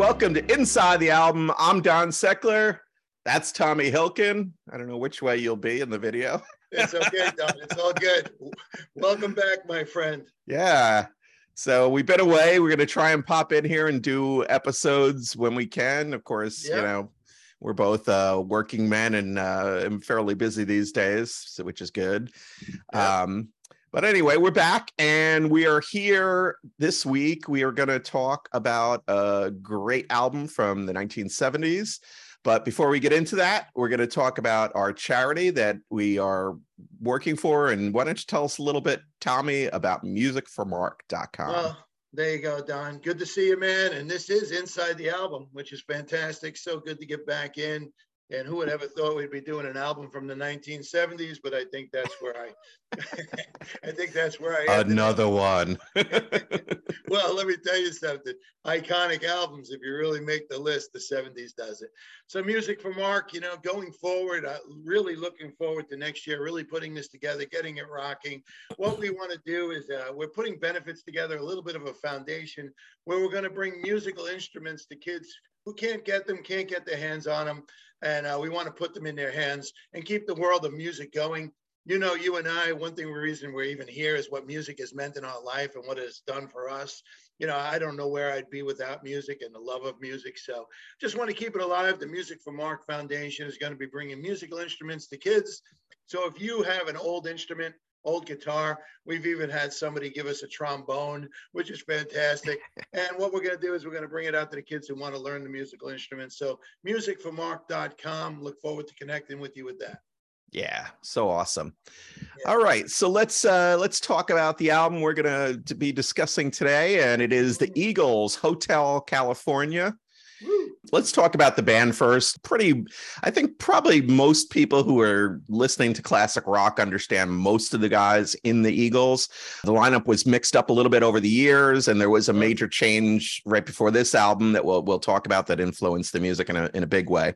Welcome to Inside the Album. I'm Don Seckler. That's Tommy Hilkin. I don't know which way you'll be in the video. It's okay, Don. It's all good. Welcome back, my friend. Yeah. So we've been away. We're going to try and pop in here and do episodes when we can. Of course, Yeah. you know, we're both uh, working men and uh, I'm fairly busy these days, so, which is good. Yeah. Um, but anyway, we're back and we are here this week. We are going to talk about a great album from the 1970s. But before we get into that, we're going to talk about our charity that we are working for. And why don't you tell us a little bit, Tommy, about musicformark.com? Well, there you go, Don. Good to see you, man. And this is Inside the Album, which is fantastic. So good to get back in. And who would ever thought we'd be doing an album from the 1970s? But I think that's where I, I think that's where I. Another one. well, let me tell you something. Iconic albums, if you really make the list, the 70s does it. So, music for Mark, you know, going forward, uh, really looking forward to next year, really putting this together, getting it rocking. What we want to do is uh, we're putting benefits together, a little bit of a foundation where we're going to bring musical instruments to kids who can't get them, can't get their hands on them. And uh, we want to put them in their hands and keep the world of music going you know, you and I, one thing, reason we're even here is what music has meant in our life and what it's done for us. You know, I don't know where I'd be without music and the love of music. So just want to keep it alive. The Music for Mark Foundation is going to be bringing musical instruments to kids. So if you have an old instrument, old guitar, we've even had somebody give us a trombone, which is fantastic. and what we're going to do is we're going to bring it out to the kids who want to learn the musical instruments. So musicformark.com. Look forward to connecting with you with that. Yeah, so awesome. Yeah. All right, so let's uh let's talk about the album we're gonna to be discussing today, and it is the Eagles Hotel California. Let's talk about the band first. Pretty, I think probably most people who are listening to classic rock understand most of the guys in the Eagles. The lineup was mixed up a little bit over the years, and there was a major change right before this album that we'll we'll talk about that influenced the music in a in a big way.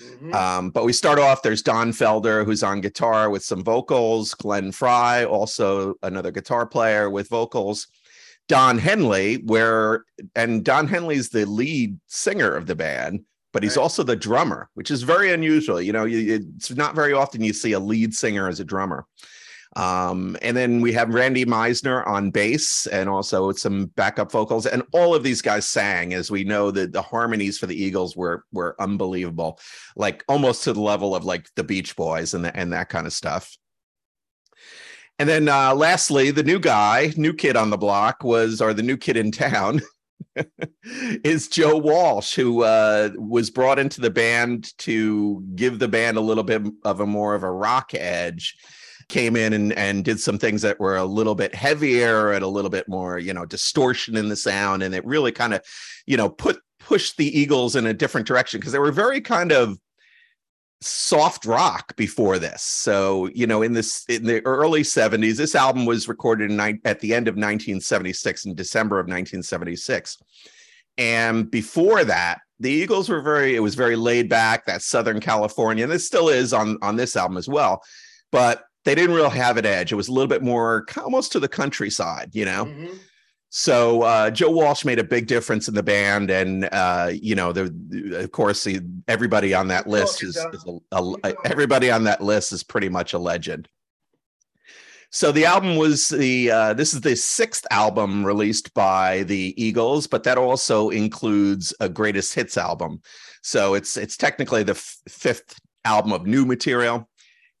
Mhm. Um, but we start off. There's Don Felder, who's on guitar with some vocals. Glenn Frey, also another guitar player with vocals. Don Henley, where and Don Henley's the lead singer of the band, but he's Right. also the drummer, which is very unusual. You know, you, it's not very often you see a lead singer as a drummer. Um, and then we have Randy Meisner on bass and also some backup vocals. And all of these guys sang, as we know that the harmonies for the Eagles were were unbelievable, like almost to the level of like the Beach Boys and the, and that kind of stuff. And then uh, lastly, the new guy, new kid on the block was, or the new kid in town, is Joe Walsh, who uh, was brought into the band to give the band a little bit of a more of a rock edge. Came in and, and did some things that were a little bit heavier and a little bit more, you know, distortion in the sound. And it really kind of, you know, put pushed the Eagles in a different direction because they were very kind of soft rock before this. So, you know, in this in the early 70s, this album was recorded in, at the end of 1976 in December of 1976. And before that, the Eagles were very it was very laid back, that Southern California, and it still is on on this album as well. But they didn't really have an edge. It was a little bit more almost to the countryside, you know. Mhm. So uh, Joe Walsh made a big difference in the band, and uh, you know, the, of course, the, everybody on that list is, is a, a- everybody on that list is pretty much a legend. So the album was the uh, this is the sixth album released by the Eagles, but that also includes a greatest hits album. So it's it's technically the f- fifth album of new material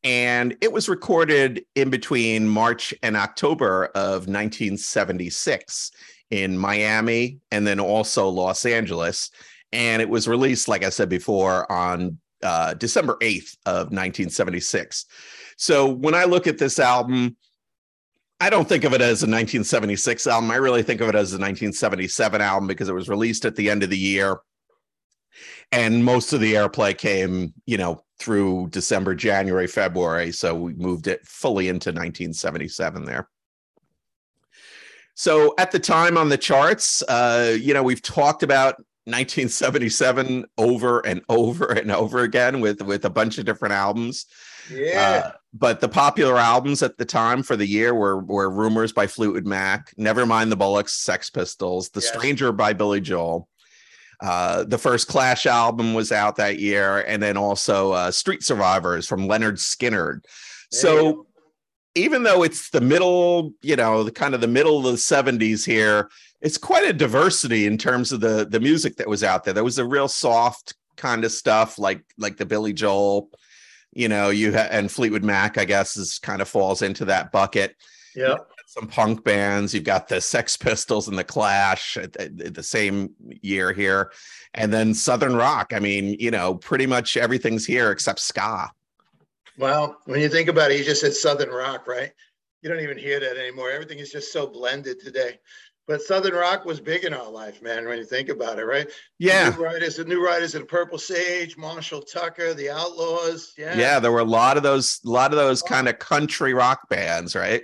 and it was recorded in between March and October of 1976 in Miami and then also Los Angeles. And it was released, like I said before, on uh, December 8th of 1976. So when I look at this album, I don't think of it as a 1976 album. I really think of it as a 1977 album because it was released at the end of the year. And most of the airplay came, you know, through December, January, February. So we moved it fully into 1977 there. So at the time on the charts, uh, you know, we've talked about 1977 over and over and over again with with a bunch of different albums. Yeah. Uh, but the popular albums at the time for the year were were Rumors by Fleetwood Mac, Nevermind the Bullocks, Sex Pistols, The Yes. Stranger by Billy Joel, Uh, the first Clash album was out that year, and then also uh, Street Survivors from Lynyrd Skynyrd. So even though it's the middle, you know, the kind of the middle of the 70s here, it's quite a diversity in terms of the the music that was out there. There was a real soft kind of stuff like like the Billy Joel, you know, you ha- and Fleetwood Mac, I guess, is kind of falls into that bucket. Yeah. Some punk bands. You've got the Sex Pistols and the Clash at, at- at the same year here, and then Southern rock. I mean, you know, pretty much everything's here except ska. Well, when you think about it, you just said Southern rock, right? You don't even hear that anymore. Everything is just so blended today. But Southern rock was big in our life, man. When you think about it, right? Yeah, The New Riders, the New Riders of the Purple Sage, Marshall Tucker, the Outlaws. Yeah. yeah. There were a lot of those, a lot of those oh. kind of country rock bands, right?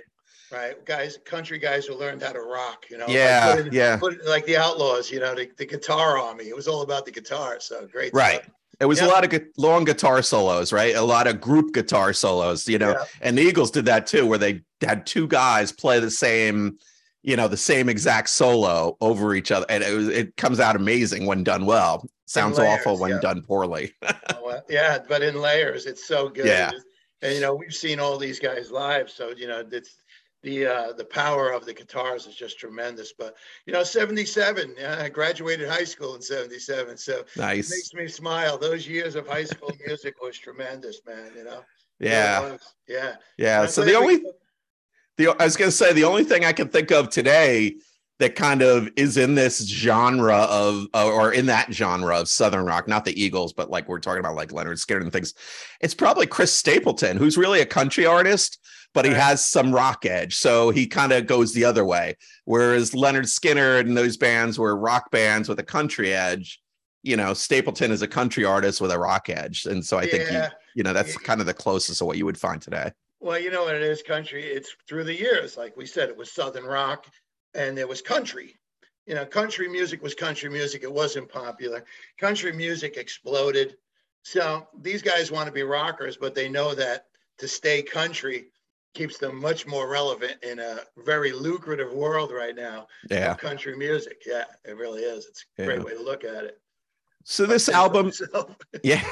Right. Guys, country guys who learned how to rock, you know. Yeah, in- yeah. put- like the Outlaws, you know, the, the guitar army. It was all about the guitar. So great. Right. stuff. It was a lot of gu- long guitar solos, right? A lot of group guitar solos, you know. Yeah. And the Eagles did that too, where they had two guys play the same, you know, the same exact solo over each other, and it was it comes out amazing when done well. Sounds awful when yeah. done poorly. Oh, yeah, but in layers, it's so good. Yeah. And you know, we've seen all these guys live, so you know, it's the uh the power of the guitars is just tremendous. But you know, 77, yeah, I graduated high school in 77. So it nice. makes me smile. Those years of high school music was tremendous, man. You know. Yeah. It was. Yeah. Yeah. So the only the I was gonna say the only thing I can think of today that kind of is in this genre of or in that genre of southern rock, not the Eagles, but like we're talking about like Lynyrd Skynyrd and things. It's probably Chris Stapleton, who's really a country artist, but he has some rock edge. So he kind of goes the other way. Whereas Lynyrd Skynyrd and those bands were rock bands with a country edge. You know, Stapleton is a country artist with a rock edge. And so I think you, Yeah. you know, that's kind of the closest of what you would find today. Well, you know what it is, country. It's through the years. Like we said, it was Southern rock and there was country. You know, country music was country music. It wasn't popular. Country music exploded. So these guys want to be rockers, but they know that to stay country keeps them much more relevant in a very lucrative world right now. of Yeah. Country music. Yeah, it really is. It's a great Yeah. way to look at it. So this album, yeah.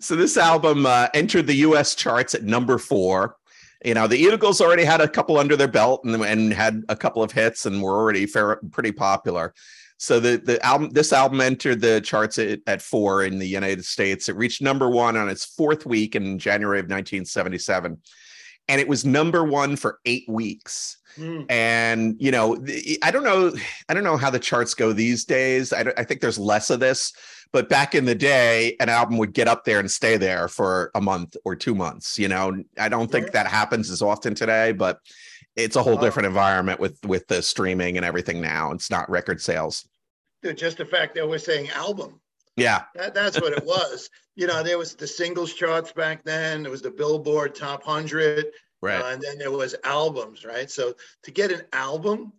so this album uh, entered the U.S. charts at number four. You know, the Eagles already had a couple under their belt and, and had a couple of hits and were already fair, pretty popular. So the the album, this album entered the charts at, at four in the United States. It reached number one on its fourth week in January of 1977, and it was number one for eight weeks Mm. and you know i don't know i don't know how the charts go these days I, I think there's less of this but back in the day an album would get up there and stay there for a month or two months you know i don't think that happens as often today but it's a whole Oh. different environment with with the streaming and everything now it's not record sales Dude, just the fact that we're saying album. yeah That, that's what it was. You know, there was the singles charts back then. There was the Billboard Top 100, right uh, and then there was albums, right? So to get an album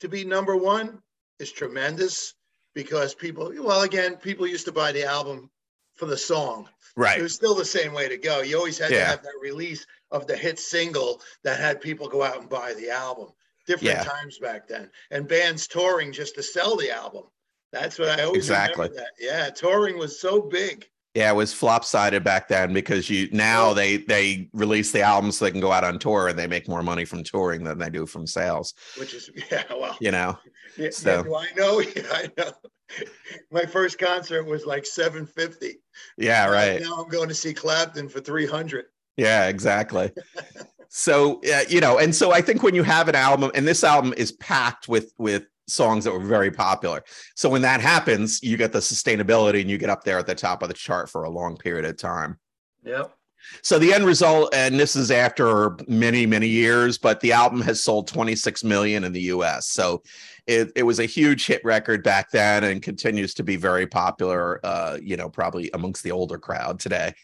to be number one is tremendous because people, well, again, people used to buy the album for the song. Right. It was still the same way to go. You always had to have that release of the hit single that had people go out and buy the album. Different Yeah. times back then, and bands touring just to sell the album. That's what I always Exactly. remember. That yeah, touring was so big. Yeah it was flopsided back then because you now they they release the albums so they can go out on tour and they make more money from touring than they do from sales Which is yeah, well, you know yeah, yeah, so- do I know? Yeah, I know. My first concert was like 750. yeah right Now I'm going to see Clapton for 300. Yeah, exactly. so uh, you know, and so I think when you have an album, and this album is packed with with songs that were very popular. So when that happens, you get the sustainability, and you get up there at the top of the chart for a long period of time. Yep. So the end result, and this is after many many years, but the album has sold 26 million in the U.S. So it, it was a huge hit record back then, and continues to be very popular. Uh, you know, probably amongst the older crowd today.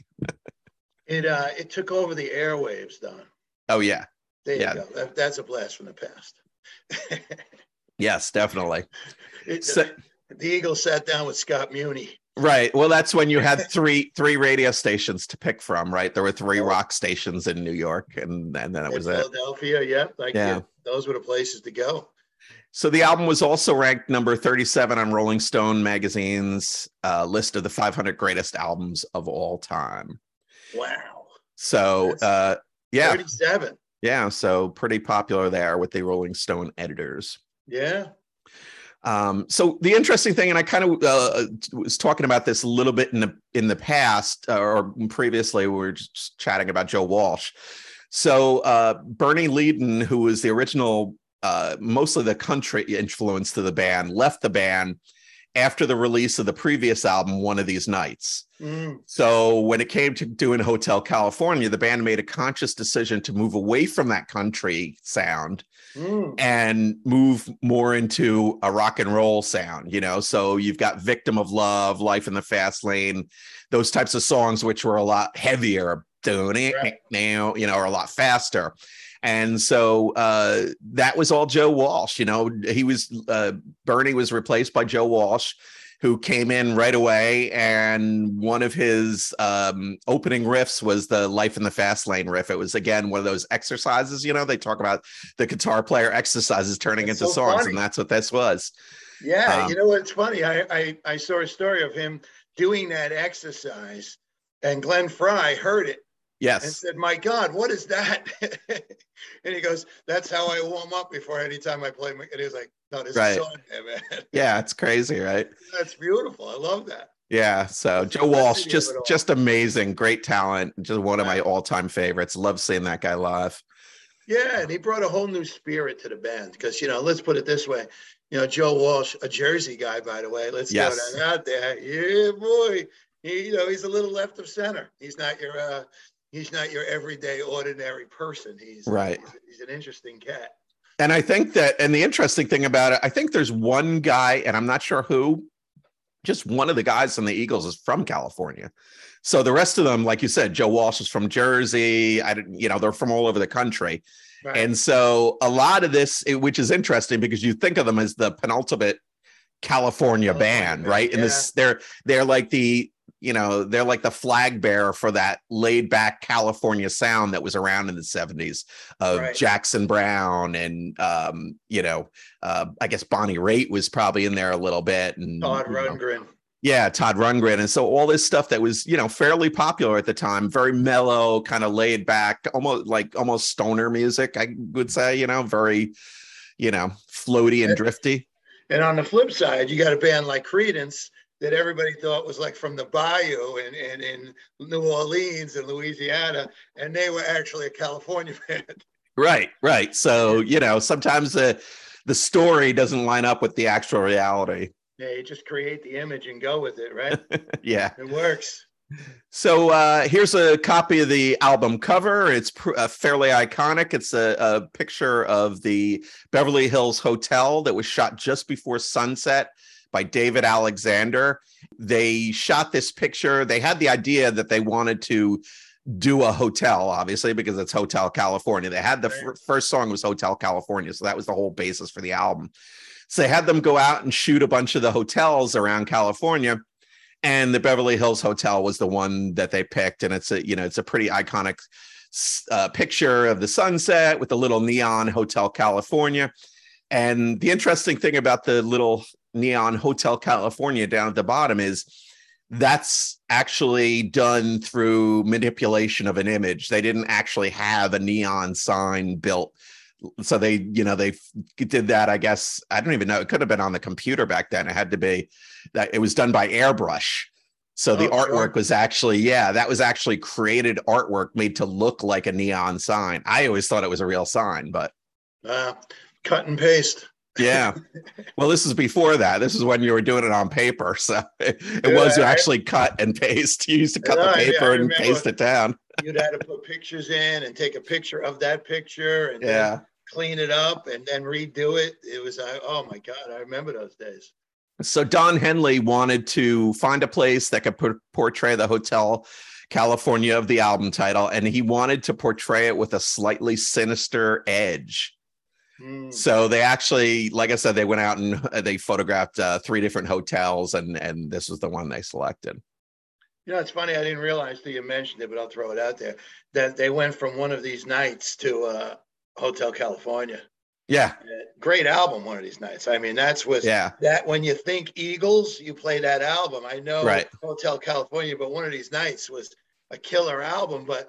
It uh it took over the airwaves, Don. Oh yeah, There Yeah. you go. That, that's a blast from the past. yes, definitely. It- So- the Eagles sat down with Scott Muni. Right. Well, that's when you had three three radio stations to pick from, right? There were three rock stations in New York, and and then it was it. Philadelphia. Yep. Like Yeah. yeah, those were the places to go. So the album was also ranked number 37 on Rolling Stone magazine's uh, list of the 500 greatest albums of all time. Wow. So uh, yeah, 37. Yeah, so pretty popular there with the Rolling Stone editors. Yeah. Um, so the interesting thing, and I kind of uh, was talking about this a little bit in the in the past uh, or previously, we were just chatting about Joe Walsh. So uh, Bernie Leadon, who was the original uh, mostly the country influence to the band, left the band after the release of the previous album, One of These Nights. Mm. So when it came to doing Hotel California, the band made a conscious decision to move away from that country sound mm. and move more into a rock and roll sound, you know. So you've got Victim of Love, Life in the Fast Lane, those types of songs which were a lot heavier, right. now, you know, or a lot faster. And so uh, that was all Joe Walsh. You know, he was uh, Bernie was replaced by Joe Walsh, who came in right away. And one of his um, opening riffs was the "Life in the Fast Lane" riff. It was again one of those exercises. You know, they talk about the guitar player exercises turning into so songs, funny. and that's what this was. Yeah, um, you know what's funny? I, I I saw a story of him doing that exercise, and Glenn Frey heard it Yes. And said, My God, what is that? and he goes, That's how I warm up before any time I play. And he's like, No, this right. is song, man. Yeah, it's crazy, right? That's beautiful. I love that. Yeah. So Joe Walsh, just just amazing, great talent, just one of my all-time favorites. Love seeing that guy live. Yeah, and he brought a whole new spirit to the band because you know, let's put it this way. You know, Joe Walsh, a Jersey guy, by the way. Let's yes. throw that out there. Yeah, boy. He, you know, he's a little left of center. He's not your uh, he's not your everyday ordinary person. He's right. He's, he's, an interesting cat. And I think that, and the interesting thing about it, I think there's one guy, and I'm not sure who, just one of the guys from the Eagles is from California. So the rest of them, like you said, Joe Walsh is from Jersey. I didn't, you know, they're from all over the country. Right. And so a lot of this, which is interesting because you think of them as the penultimate California band, right? And this, they're they're like the you know they're like the flag bearer for that laid back california sound that was around in the 70s of right. jackson browne and um, you know uh, i guess bonnie raitt was probably in there a little bit and todd rundgren. Know, yeah todd rundgren. And so all this stuff that was you know fairly popular at the time very mellow kind of laid back almost like almost stoner music i would say you know very you know floaty and drifty. and on the flip side you got a band like Creedence that everybody thought was like from the bayou and in, in, in New Orleans and Louisiana, and they were actually a California band. Right, right. So you know, sometimes the the story doesn't line up with the actual reality. Yeah, you just create the image and go with it, right? yeah, it works. So uh, here's a copy of the album cover. It's pr- uh, fairly iconic. It's a, a, picture of the Beverly Hills Hotel that was shot just before sunset by David Alexander. They shot this picture. They had the idea that they wanted to do a hotel, obviously, because it's Hotel California. They had the f- first song was Hotel California. So that was the whole basis for the album. So they had them go out and shoot a bunch of the hotels around California. And the Beverly Hills Hotel was the one that they picked. And it's a, you know, it's a pretty iconic uh, picture of the sunset with the little neon Hotel California. And the interesting thing about the little Neon Hotel California down at the bottom is that's actually done through manipulation of an image. They didn't actually have a neon sign built. So they, you know, they did that. I guess I don't even know. It could have been on the computer back then. It had to be that it was done by airbrush. So the oh, artwork sure. was actually, yeah, that was actually created artwork made to look like a neon sign. I always thought it was a real sign, but uh, cut and paste yeah. Well, this is before that. This is when you were doing it on paper. So it, it yeah, was actually cut and paste. You used to cut the oh, paper yeah, and paste it down. you'd have to put pictures in and take a picture of that picture and yeah. clean it up and then redo it. It was, oh my God, I remember those days. So Don Henley wanted to find a place that could portray the Hotel California of the album title, and he wanted to portray it with a slightly sinister edge. Mm. So they actually, like I said, they went out and uh, they photographed uh, three different hotels, and and this was the one they selected. You know, it's funny. I didn't realize that you mentioned it, but I'll throw it out there that they went from one of these nights to uh, Hotel California. Yeah. Great album, one of these nights. I mean, that's was Yeah. that when you think Eagles, you play that album. I know Right. Hotel California, but one of these nights was a killer album. But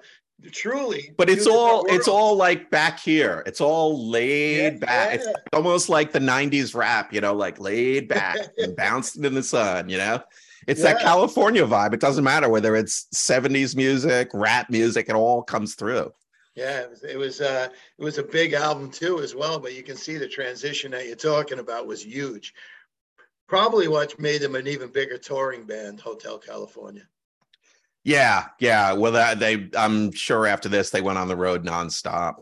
truly, But it's all it's all like back here. It's all laid Yeah, back. It's almost like the 90s rap, you know, like laid back and bouncing in the sun, you know? It's that California vibe. It doesn't matter whether it's 70s music, rap music, it all comes through. Yeah, it was, it was uh it was a big album too as well, but you can see the transition that you're talking about was huge. Probably what made them an even bigger touring band, Hotel California. Yeah, yeah. Well, that they I'm sure after this they went on the road nonstop.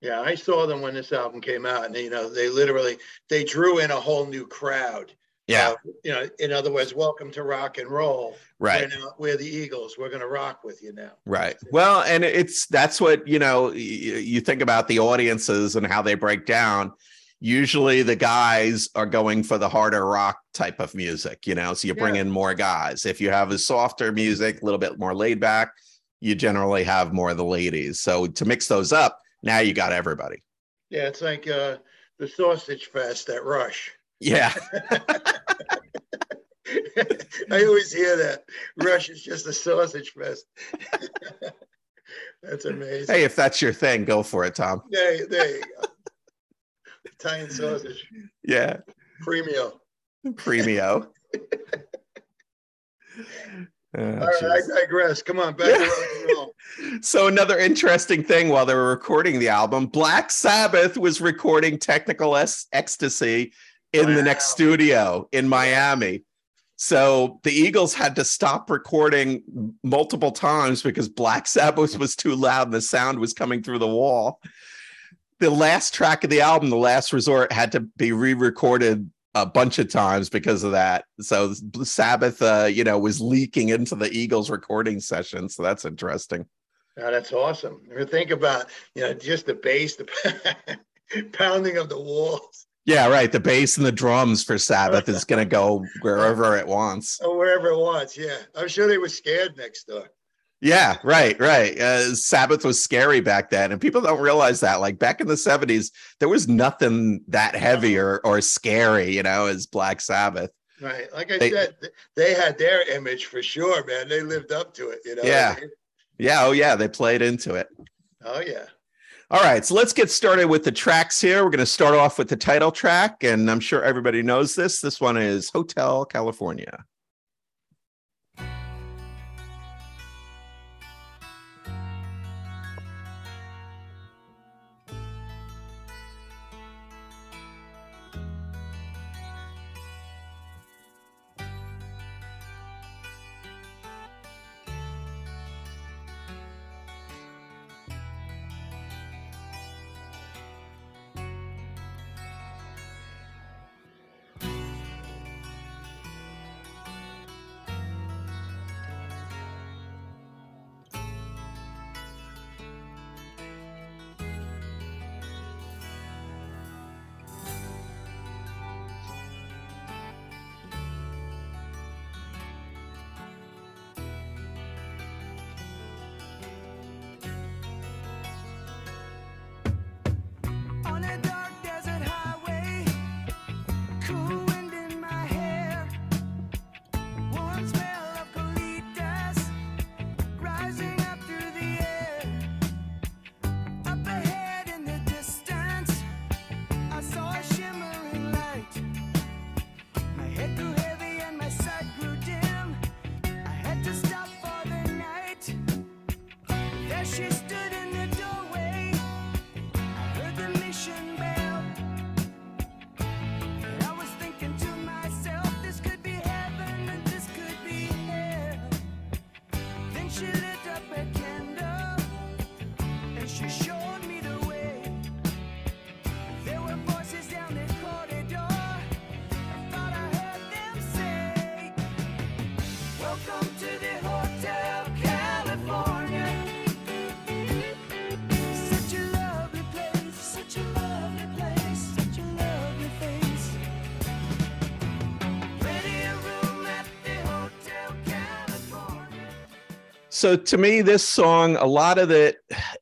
Yeah, I saw them when this album came out, and you know they literally they drew in a whole new crowd. Yeah, Uh, you know, in other words, welcome to rock and roll. right. We're, now, we're the Eagles. We're gonna rock with you now. Right. Well, and it's that's what you know. You think about the audiences and how they break down. Usually, the guys are going for the harder rock type of music. You know, so you bring Yeah. in more guys. If you have a softer music, a little bit more laid back, you generally have more of the ladies. So to mix those up, now you got everybody. Yeah, it's like uh, the Sausage Fest at Rush. Yeah. I always hear that Rush is just a sausage fest. That's amazing. hey, if that's your thing, go for it, Tom. There, there you go. Italian sausage, Yeah. premio. Premio. Oh, All right. I digress. Come on, back to rock and roll. So another interesting thing while they were recording the album, Black Sabbath was recording Technical Es- Ecstasy in the next studio in Miami. So the Eagles had to stop recording multiple times because Black Sabbath was too loud and the sound was coming through the wall. The last track of the album, The Last Resort, had to be re-recorded a bunch of times because of that. So Sabbath, uh, you know, was leaking into the Eagles recording session. So that's interesting. Now, that's awesome. If you think about, you know, just the bass, the pounding of the walls, Yeah, right. The bass and the drums for Sabbath is going to go wherever it wants. or wherever it wants. Yeah, I'm sure they were scared next door. Yeah, right, right. Uh, Sabbath was scary back then, and people don't realize that. Like back in the seventies, there was nothing that heavy or, or scary, you know, as Black Sabbath. Right. Like I They- said, they had their image for sure, man. They lived up to it, you know. Yeah. Yeah, oh yeah, they played into it. Oh yeah. All right, so let's get started with the tracks here. We're going to start off with the title track, and I'm sure everybody knows this. This one is Hotel California. So to me, this song, a lot of it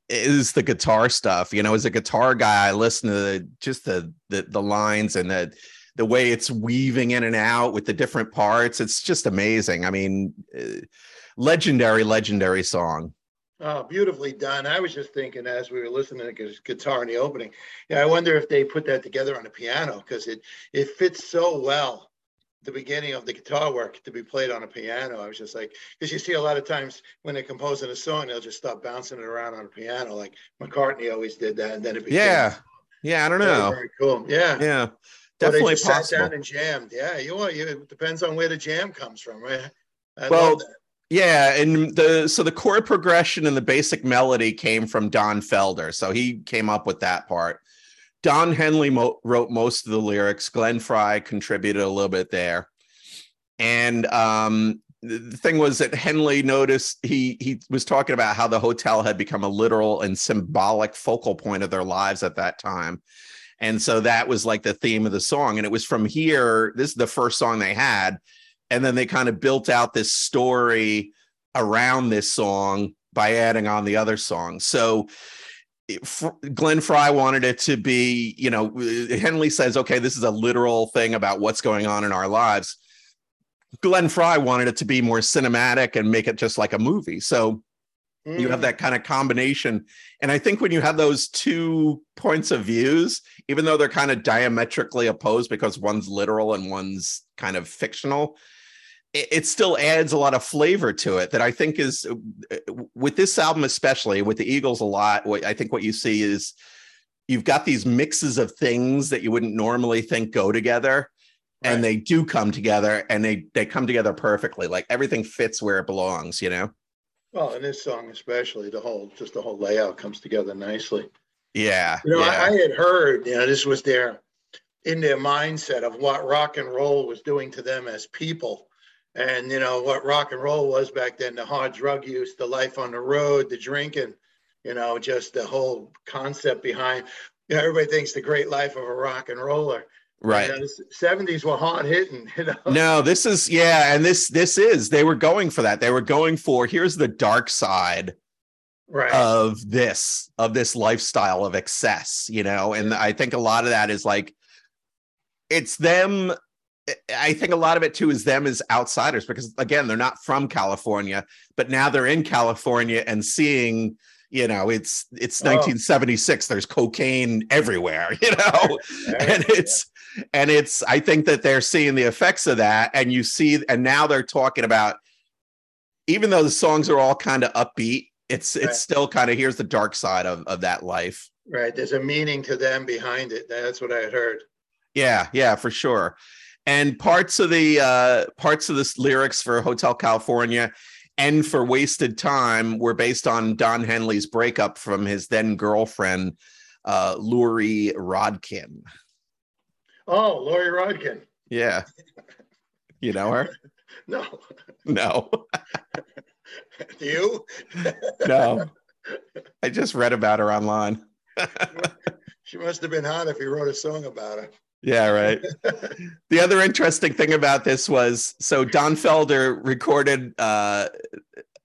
is the guitar stuff. You know, as a guitar guy, I listen to the, just the, the the lines and the the way it's weaving in and out with the different parts. It's just amazing. I mean, uh, legendary, legendary song. Oh, beautifully done. I was just thinking as we were listening to guitar in the opening, yeah, I wonder if they put that together on a piano because it it fits so well the beginning of the guitar work to be played on a piano. I was just like, because you see a lot of times when they're composing a song, they'll just stop bouncing it around on a piano, like McCartney always did that, and then it became yeah, yeah. I don't know. Very, cool. Yeah, yeah. Definitely so possible. Sat down and jammed. Yeah, you want you. It depends on where the jam comes from, right? I well, yeah, and the so the chord progression and the basic melody came from Don Felder, so he came up with that part. Don Henley mo- wrote most of the lyrics. Glenn Frey contributed a little bit there. And um, the thing was that Henley noticed he he was talking about how the hotel had become a literal and symbolic focal point of their lives at that time. And so that was like the theme of the song. And it was from here, this is the first song they had. And then they kind of built out this story around this song by adding on the other songs. So Glenn Frey wanted it to be, you know, Henley says, okay, this is a literal thing about what's going on in our lives. Glenn Frey wanted it to be more cinematic and make it just like a movie. So mm. you have mm. that kind of combination. And I think when you have those two points of views, even though they're kind of diametrically opposed because one's literal and one's kind of fictional, it, still adds a lot of flavor to it that I think is uh, with this album, especially with the Eagles a lot. What I think what you see is you've got these mixes of things that you wouldn't normally think go together. Right. And they do come together and they they come together perfectly. Like everything fits where it belongs, you know? Well, in this song especially, the whole just the whole layout comes together nicely. Yeah. You know, yeah. I, I had heard, you know, this was their in their mindset of what rock and roll was doing to them as people and you know what rock and roll was back then the hard drug use the life on the road the drinking you know just the whole concept behind you know everybody thinks the great life of a rock and roller. Right. you know, 70s were hard hitting you know? No this is yeah and this this is they were going for that. They were going for here's the dark side right. of this of this lifestyle of excess you know? And i think a lot of that is like it's them I think a lot of it too is them as outsiders because again they're not from California, but now they're in California and seeing you know it's it's oh. 1976 there's cocaine everywhere you know and it's yeah. and it's i think that they're seeing the effects of that and you see and now they're talking about even though the songs are all kind of upbeat it's right. it's still kind of here's the dark side of of that life right there's a meaning to them behind it that's what i had heard yeah yeah for sure and parts of the uh, parts of this lyrics for Hotel California and for Wasted Time were based on Don Henley's breakup from his then girlfriend, uh, Loree Rodkin. Oh, Loree Rodkin. Yeah. You know her? no. No. Do you? no. I just read about her online. she must have been hot if he wrote a song about her. Yeah, right. the other interesting thing about this was so Don Felder recorded uh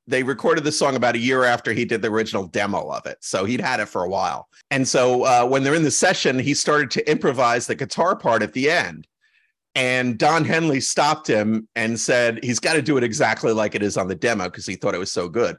they recorded the song about a year after he did the original demo of it. So he'd had it for a while. And so uh, when they're in the session, he started to improvise the guitar part at the end. And Don Henley stopped him and said he's got to do it exactly like it is on the demo because he thought it was so good.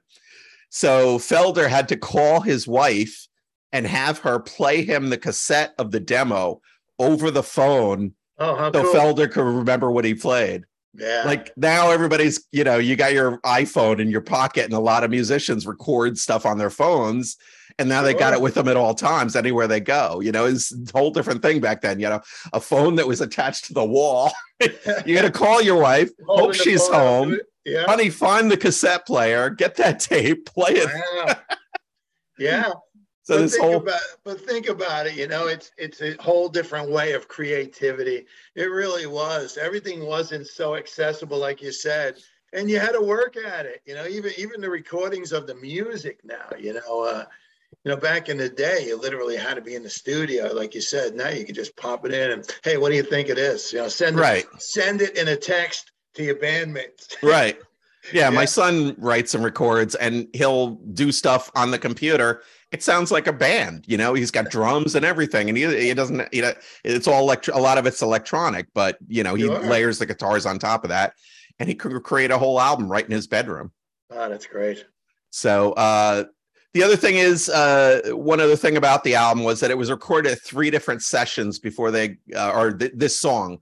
So Felder had to call his wife and have her play him the cassette of the demo over the phone oh, how so cool. Felder could remember what he played. Yeah. Like now everybody's, you know, you got your iPhone in your pocket, and a lot of musicians record stuff on their phones. And now sure. they got it with them at all times, anywhere they go. You know, it's a whole different thing back then. You know, a phone that was attached to the wall. you got to call your wife, hope she's home. Yeah. Honey, find the cassette player, get that tape, play it. Yeah. yeah. So but this think whole about, but think about it. You know, it's it's a whole different way of creativity. It really was. Everything wasn't so accessible, like you said, and you had to work at it. You know, even even the recordings of the music now. You know, uh, you know, back in the day, you literally had to be in the studio, like you said. Now you can just pop it in and, hey, what do you think it is? You know, send right. it, send it in a text to your bandmates. Right. Yeah, my son writes and records, and he'll do stuff on the computer. It sounds like a band, you know. He's got drums and everything, and he, he doesn't, you know, it's all electro. A lot of it's electronic, but you know, he layers the guitars on top of that, and he could create a whole album right in his bedroom. Oh, that's great. So uh, the other thing is, uh, one other thing about the album was that it was recorded at three different sessions before they, uh, or th- this song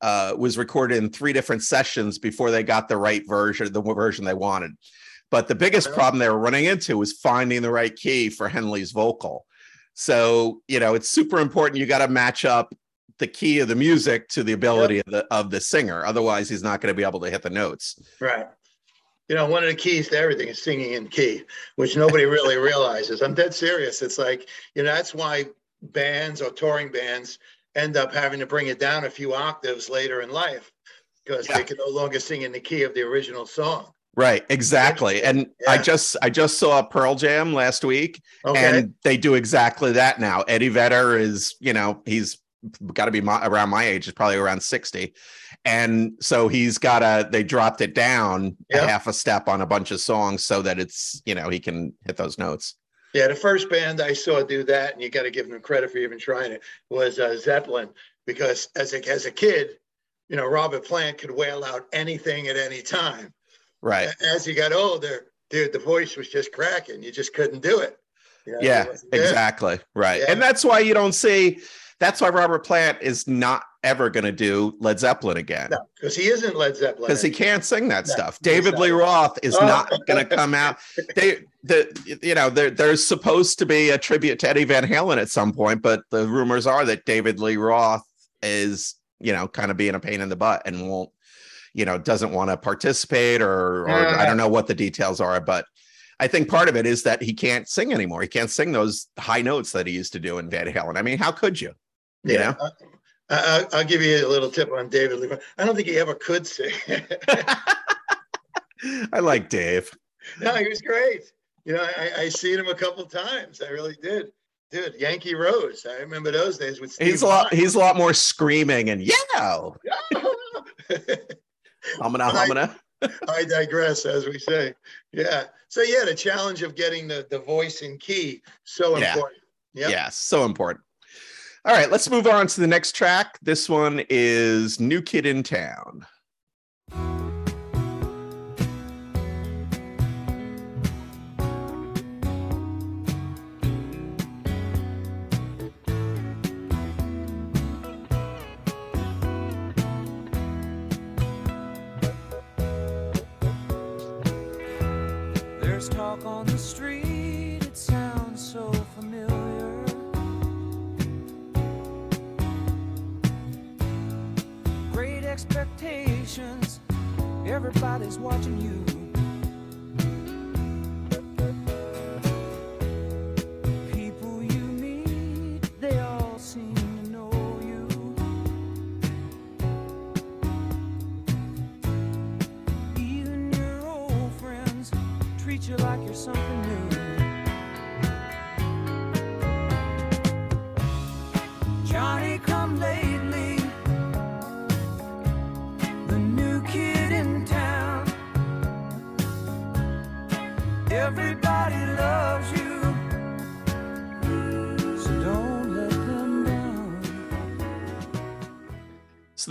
uh, was recorded in three different sessions before they got the right version, the version they wanted. But the biggest problem they were running into was finding the right key for Henley's vocal. So you know, it's super important. You got to match up the key of the music to the ability of the of the singer. Otherwise, he's not going to be able to hit the notes. Right. You know, one of the keys to everything is singing in key, which nobody really realizes. I'm dead serious. It's like, you know, that's why bands or touring bands end up having to bring it down a few octaves later in life because Yeah. they can no longer sing in the key of the original song. Right, exactly. And I just I just saw Pearl Jam last week, Okay. and they do exactly that now. Eddie Vedder is, you know, he's got to be my, around my age, is probably around sixty, and so he's got a. They dropped it down Yeah. a half a step on a bunch of songs so that it's you know he can hit those notes. Yeah, the first band I saw do that, and you got to give them credit for even trying it, was uh, Zeppelin. Because as a, as a kid, you know, Robert Plant could wail out anything at any time. Right. As he got older, dude, the voice was just cracking. You just couldn't do it. You know, Yeah, it exactly. Right. Yeah. And that's why you don't see. That's why Robert Plant is not ever going to do Led Zeppelin again. No, because he isn't Led Zeppelin. because he can't sing that No, stuff. David Lee. Roth is Oh. not going to come out. They, the, you know, there, there's supposed to be a tribute to Eddie Van Halen at some point, but the rumors are that David Lee Roth is, you know, kind of being a pain in the butt and won't, you know, doesn't want to participate or, or I don't know what the details are, but I think part of it is that he can't sing anymore. He can't sing those high notes that he used to do in Van Halen. I mean, how could you? you Yeah. I, I, I'll give you a little tip on David Lee. I don't think he ever could sing. I like Dave. no, he was great. You know, I, I seen him a couple times. I really did. Dude, Yankee Rose. I remember those days with Steve He's a lot. He's a lot more screaming and yeah, Right. humana. I digress, as we say. Yeah. So yeah, the challenge of getting the, the voice and key so Yeah. important. Yep. Yes, so important. All right, let's move on to the next track. This one is New Kid in Town.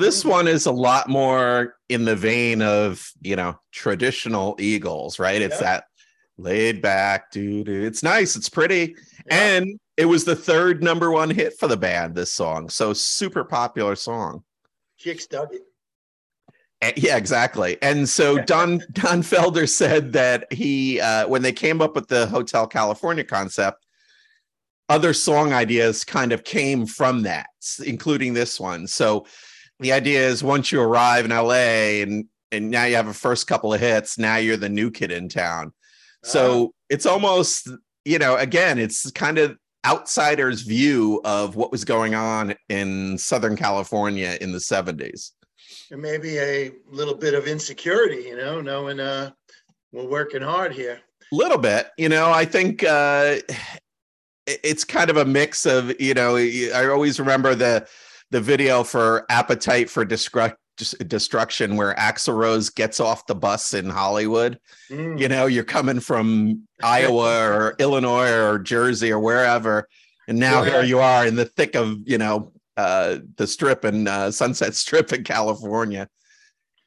This one is a lot more in the vein of you know traditional Eagles, right? It's Yeah. that laid back, dude. It's nice. It's pretty, Yeah. and it was the third number one hit for the band. This song, so super popular song. Chicks dug it. Eh, Yeah, exactly. And so Don Don Felder said that he uh, when they came up with the Hotel California concept, other song ideas kind of came from that, including this one. So the idea is once you arrive in LA and and now you have a first couple of hits, now you're the new kid in town. So it's almost, you know, again, it's kind of outsiders view of what was going on in Southern California in the 70s. And maybe a little bit of insecurity, you know, knowing uh, we're working hard here. A little bit you know i think uh it's kind of a mix of you know i always remember the the video for appetite for Destruct, destruction where Axl Rose gets off the bus in Hollywood. Mm. You know, you're coming from Iowa or Illinois or Jersey or wherever, and now Yeah. here you are in the thick of you know uh, the Strip and uh, Sunset Strip in California,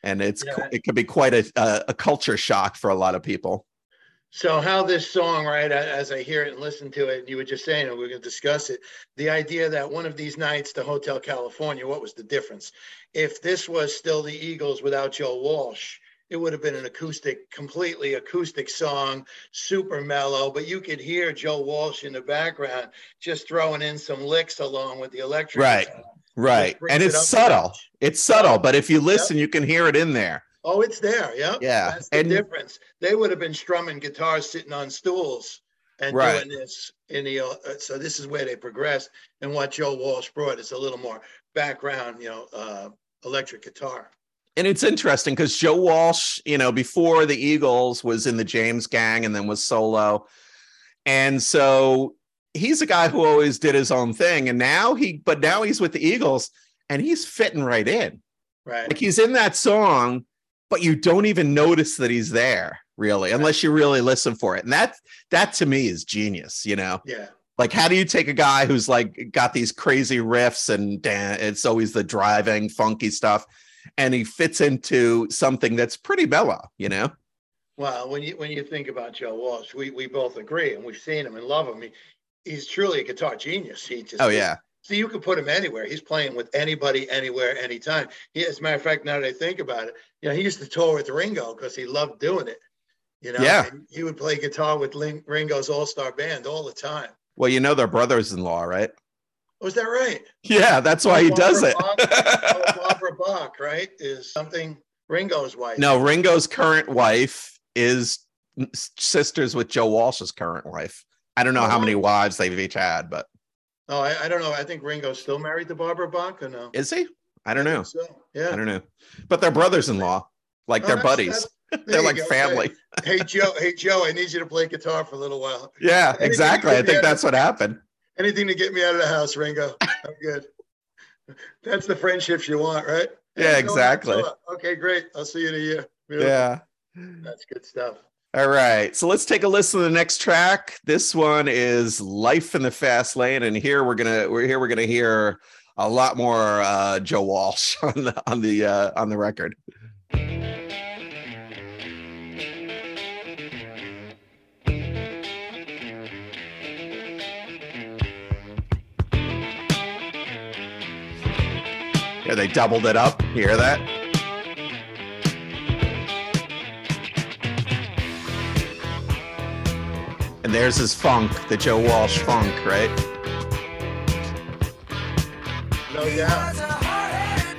and it's Yeah. it could be quite a, a a culture shock for a lot of people. So how this song, right, as I hear it and listen to it, you were just saying, and we're going to discuss it, the idea that one of these nights, the Hotel California, what was the difference? If this was still the Eagles without Joe Walsh, it would have been an acoustic, completely acoustic song, super mellow, but you could hear Joe Walsh in the background just throwing in some licks along with the electric. Right. guitar. Right, and it's subtle. It's subtle, but if you listen, you can hear it in there. Oh, it's there. Yeah. Yeah, That's the and- difference. They would have been strumming guitars sitting on stools and Right. doing this in the, uh, so this is where they progressed. And what Joe Walsh brought is a little more background, you know, uh, electric guitar. and it's interesting because Joe Walsh, you know, before the Eagles was in the James Gang and then was solo. And so he's a guy who always did his own thing. And now he, but now he's with the Eagles and he's fitting right in. Right. Like he's in that song, but you don't even notice that he's there really, unless you really listen for it. And that, that to me is genius, you know? Yeah. Like, how do you take a guy who's like got these crazy riffs and dan- it's always the driving, funky stuff, and he fits into something that's pretty mellow, you know? Well, when you, when you think about Joe Walsh, we, we both agree and we've seen him and love him. He, he's truly a guitar genius. He just, Oh yeah, So you could put him anywhere. He's playing with anybody, anywhere, anytime. He, as a matter of fact, now that I think about it, you know, he used to tour with Ringo because he loved doing it. You know, Yeah. And he would play guitar with Ling- Ringo's All Star Band all the time. well, you know they're brothers-in-law, right? Oh, Was that right? Yeah, that's why he does it. Bach, oh, Barbara Bach, right? Is something Ringo's wife. no, Ringo's current wife is sisters with Joe Walsh's current wife. I don't know how oh, many wives they've each had, but Oh, I, I don't know. I think Ringo's still married to Barbara Bach or no? is he? I don't know. So, yeah. I don't know. But they're brothers-in-law, like Oh, they're buddies. They're like go. family. Hey Joe, hey Joe, I need you to play guitar for a little while. Yeah, Anything exactly. I think that's of- what happened. Anything to get me out of the house, Ringo. I'm good. That's the friendships you want, right? Yeah, exactly. Okay, great. I'll see you in a year. Beautiful. Yeah. That's good stuff. All right. So let's take a listen to the next track. This one is Life in the Fast Lane. And here we're gonna we're here we're gonna hear a lot more uh Joe Walsh on the on the uh on the record. Yeah, they doubled it up. You hear that? And there's his funk, the Joe Walsh funk, right? No He doubt. was a hard-headed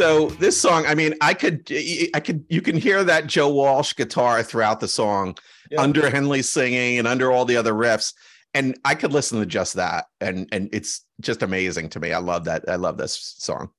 So this song, I mean, I could, I could, you can hear that Joe Walsh guitar throughout the song, Yeah. under Henley singing and under all the other riffs, and I could listen to just that, and and it's just amazing to me. I love that. I love this song.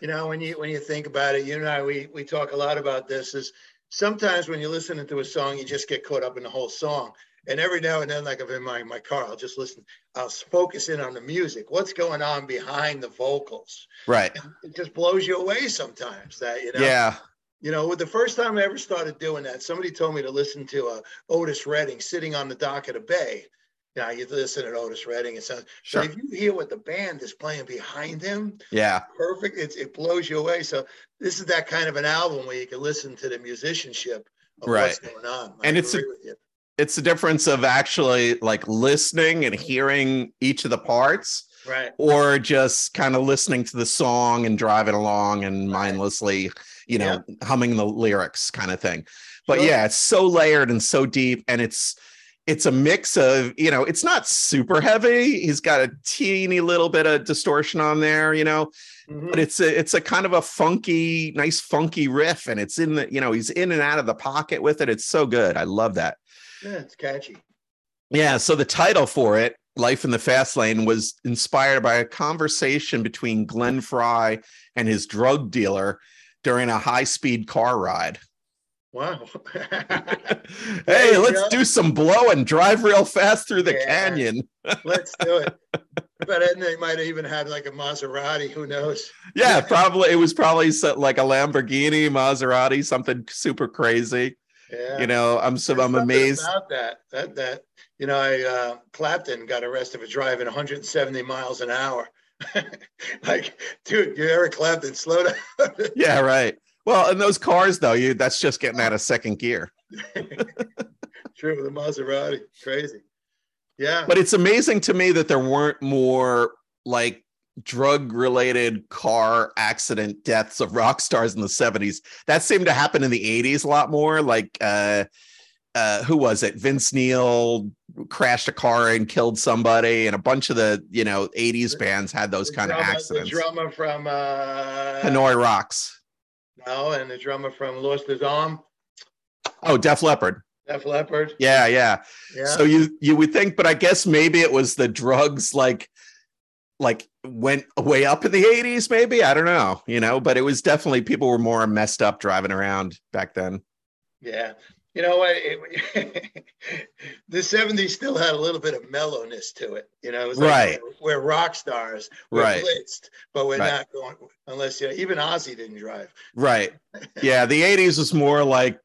You know, when you when you think about it, you and I we we talk a lot about this. Is sometimes when you're listening to a song, you just get caught up in the whole song. And every now and then, like I'm in my, my car, I'll just listen. I'll focus in on the music. What's going on behind the vocals? Right. It just blows you away sometimes. That you know. Yeah. You know, with the first time I ever started doing that, somebody told me to listen to uh, Otis Redding sitting on the dock of the bay. Now you listen to Otis Redding, it sounds. Sure. But if you hear what the band is playing behind him, Yeah. perfect. It's, it blows you away. So this is that kind of an album where you can listen to the musicianship of what's going on. I And it's a- with you. It's the difference of actually like listening and hearing each of the parts, right. or just kind of listening to the song and driving along and mindlessly, you know, humming the lyrics kind of thing. But Sure. yeah, it's so layered and so deep, and it's it's a mix of you know, it's not super heavy. He's got a teeny little bit of distortion on there, you know, Mhm. but it's a it's a kind of a funky, nice funky riff, and it's in the you know he's in and out of the pocket with it. It's so good. I love that. Yeah, it's catchy. Yeah. So the title for it, Life in the Fast Lane, was inspired by a conversation between Glenn Frey and his drug dealer during a high speed car ride. Wow. hey, let's go. do some blow and drive real fast through the Yeah. canyon. Let's do it. But then they might have even had like a Maserati. Who knows? Yeah, probably it was probably like a Lamborghini, Maserati, something super crazy. Yeah. You know, I'm so There's I'm amazed. about that. That that you know, I uh, Clapton got arrested for driving 170 miles an hour. like, dude, you're Eric Clapton. Slow down. Yeah, right. Well, in those cars though, you that's just getting out of second gear. True, with the Maserati, crazy. Yeah, But it's amazing to me that there weren't more like drug related car accident deaths of rock stars in the 70s. That seemed to happen in the 80s a lot more. Like uh uh who was it? Vince Neil crashed a car and killed somebody, and a bunch of the you know 80s bands had those The kind of accidents. The drummer from uh, Hanoi Rocks. No, and the drummer from Lost His Arm, Oh, Def Leppard. Def Leppard. Yeah, yeah. Yeah. So you you would think, but I guess maybe it was the drugs like like went way up in the 80s, maybe. I don't know, you know, but it was definitely people were more messed up driving around back then. Yeah. You know what? The 70s still had a little bit of mellowness to it. You know, it was like Right. we're, we're rock stars. We're Right. blitzed, but we're Right. not going unless you know, even Ozzy didn't drive. Right. Yeah, the 80s was more like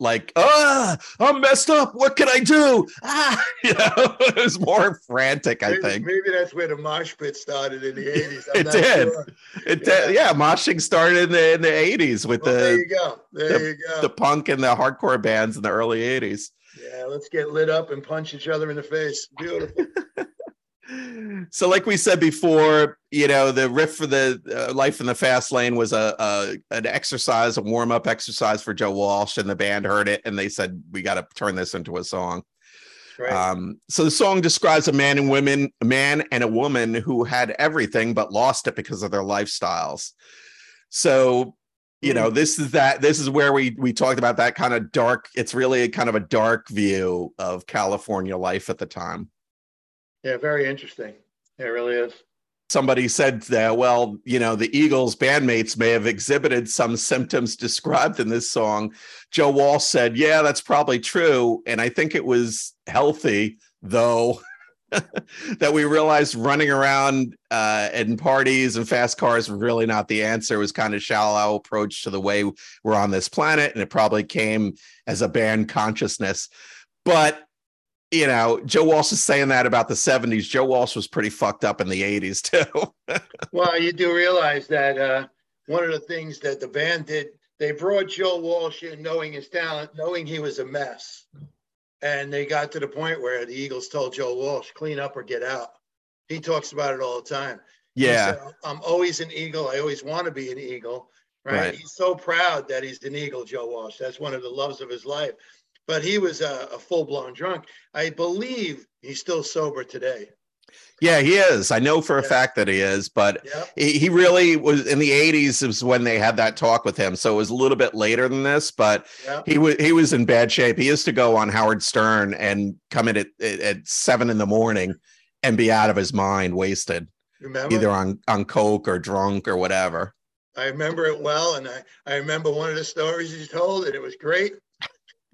like, ah, I'm messed up. What can I do? Ah, you know, it was more frantic, I maybe, think. maybe that's where the mosh pit started in the 80s. I'm It not did. sure. It Yeah. yeah. yeah, moshing started in the in the 80s with Well, there the you go. There you go. the punk and the hardcore bands in the early 80s. yeah, let's get lit up and punch each other in the face. Beautiful. so like we said before you know the riff for the uh, life in the fast lane was a, a an exercise a warm-up exercise for joe walsh and the band heard it and they said we got to turn this into a song. Right. um, so the song describes a man and women a man and a woman who had everything but lost it because of their lifestyles. So you know this is that this is where we we talked about that kind of dark it's really a kind of a dark view of california life at the time yeah, very interesting. It really is. somebody said that, well, you know, the Eagles bandmates may have exhibited some symptoms described in this song. Joe Walsh said, yeah, that's probably true. And I think it was healthy, though, that we realized running around uh, in parties and fast cars were really not the answer. It was kind of shallow approach to the way we're on this planet. And it probably came as a band consciousness. But you know, Joe Walsh is saying that about the 70s. Joe Walsh was pretty fucked up in the 80s too. Well, you do realize that uh, one of the things that the band did, they brought Joe Walsh in knowing his talent, knowing he was a mess. And they got to the point where the Eagles told Joe Walsh, clean up or get out. He talks about it all the time. Yeah. said, I'm always an Eagle. I always want to be an Eagle. Right? Right. He's so proud that he's an Eagle, Joe Walsh. That's one of the loves of his life. But he was a, a full blown drunk. I believe he's still sober today. Yeah, he is. I know for a Yeah. fact that he is, but Yep. he, he really was in the 80s is when they had that talk with him. So it was a little bit later than this, but Yep. he was he was in bad shape. He used to go on Howard Stern and come in at, at, at seven in the morning and be out of his mind, wasted, Remember? either on, on coke or drunk or whatever. I remember it well, and I, I remember one of the stories he told, and it was great.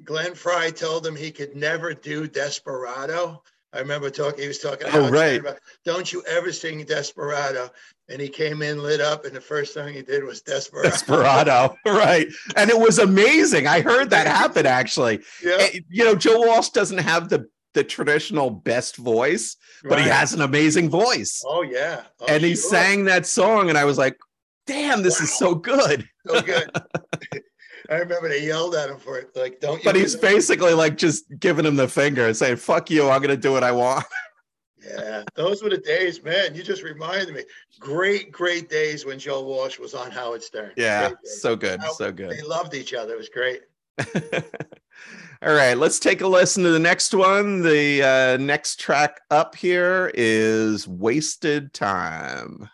Glenn Frey told him he could never do Desperado. I remember talking, he was talking Oh, right. about, don't you ever sing Desperado. And he came in lit up, and the first thing he did was Desperado. Desperado, right? And it was amazing. I heard that happen actually. yeah, You know, Joe Walsh doesn't have the the traditional best voice, but he has an amazing voice. Oh, yeah. Oh, and he sure. sang that song, and I was like, "Damn, this is so good." so good. I remember they yelled at him for it, like, don't? But he's basically like just giving him the finger and saying, "Fuck you, I'm gonna do what I want." Yeah, those were the days, man. You just reminded me. Great, great days when Joe Walsh was on Howard Stern. Yeah, so good, so good. They loved each other. It was great. All right, let's take a listen to the next one. The uh, next track up here is Wasted Time.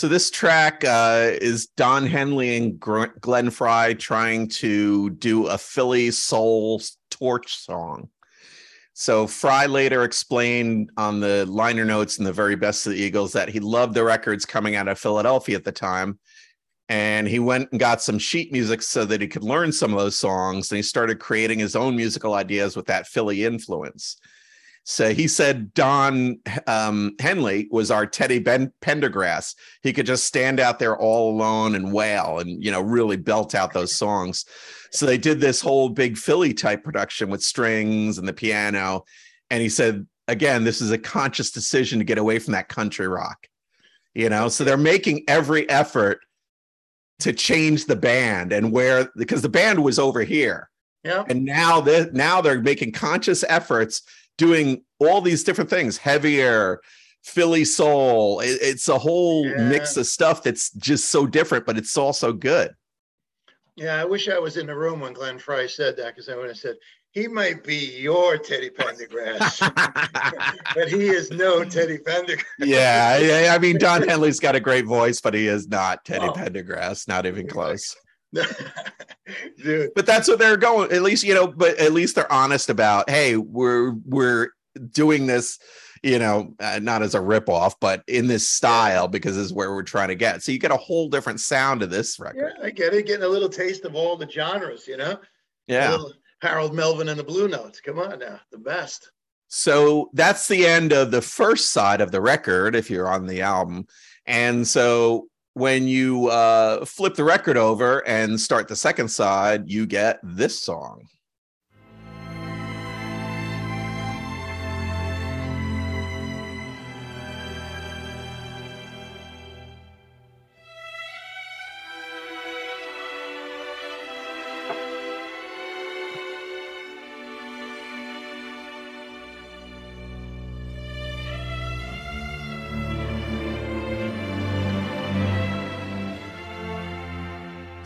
So this track uh, is Don Henley and Glenn Frey trying to do a Philly soul torch song. So Frey later explained on the liner notes in the very best of the Eagles that he loved the records coming out of Philadelphia at the time. And he went and got some sheet music so that he could learn some of those songs. And he started creating his own musical ideas with that Philly influence. So he said Don um, Henley was our Teddy ben- Pendergrass. He could just stand out there all alone and wail and, you know, really belt out those songs. So they did this whole big Philly type production with strings and the piano. And he said, again, this is a conscious decision to get away from that country rock, you know? So they're making every effort to change the band and where, because the band was over here Yeah. and now they now they're making conscious efforts doing all these different things heavier philly soul It- it's a whole Yeah. mix of stuff that's just so different but it's also good Yeah. I wish I was in the room when Glenn Frey said that because I would have said, he might be your Teddy Pendergrass, but he is no Teddy Pendergrass. yeah I, I mean don henley's got a great voice but he is not teddy Oh. pendergrass not even close Dude. but that's what they're going at least you know but at least they're honest about hey we're we're doing this you know uh, not as a ripoff but in this style because this is where we're trying to get so you get a whole different sound to this record. Yeah, I get it. Getting a little taste of all the genres, you know? Yeah Harold Melvin and the Blue Notes. Come on now. The best. so that's the end of the first side of the record if you're on the album and so when you uh flip the record over and start the second side you get this song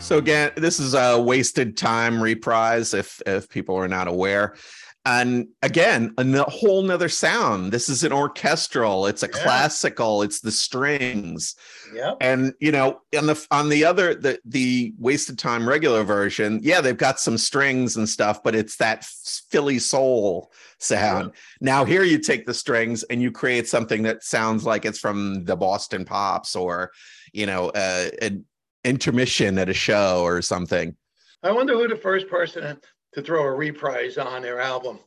So again, this is a wasted time reprise if if people are not aware. And again, a whole nother sound. This is an orchestral, it's a Yeah. classical, it's the strings. Yep. And you know, on the on the other the the wasted time regular version, yeah, they've got some strings and stuff, but it's that Philly soul sound. Now here you take the strings and you create something that sounds like it's from the Boston Pops or you know, uh, an intermission at a show or something. I wonder who the first person to throw a reprise on their album.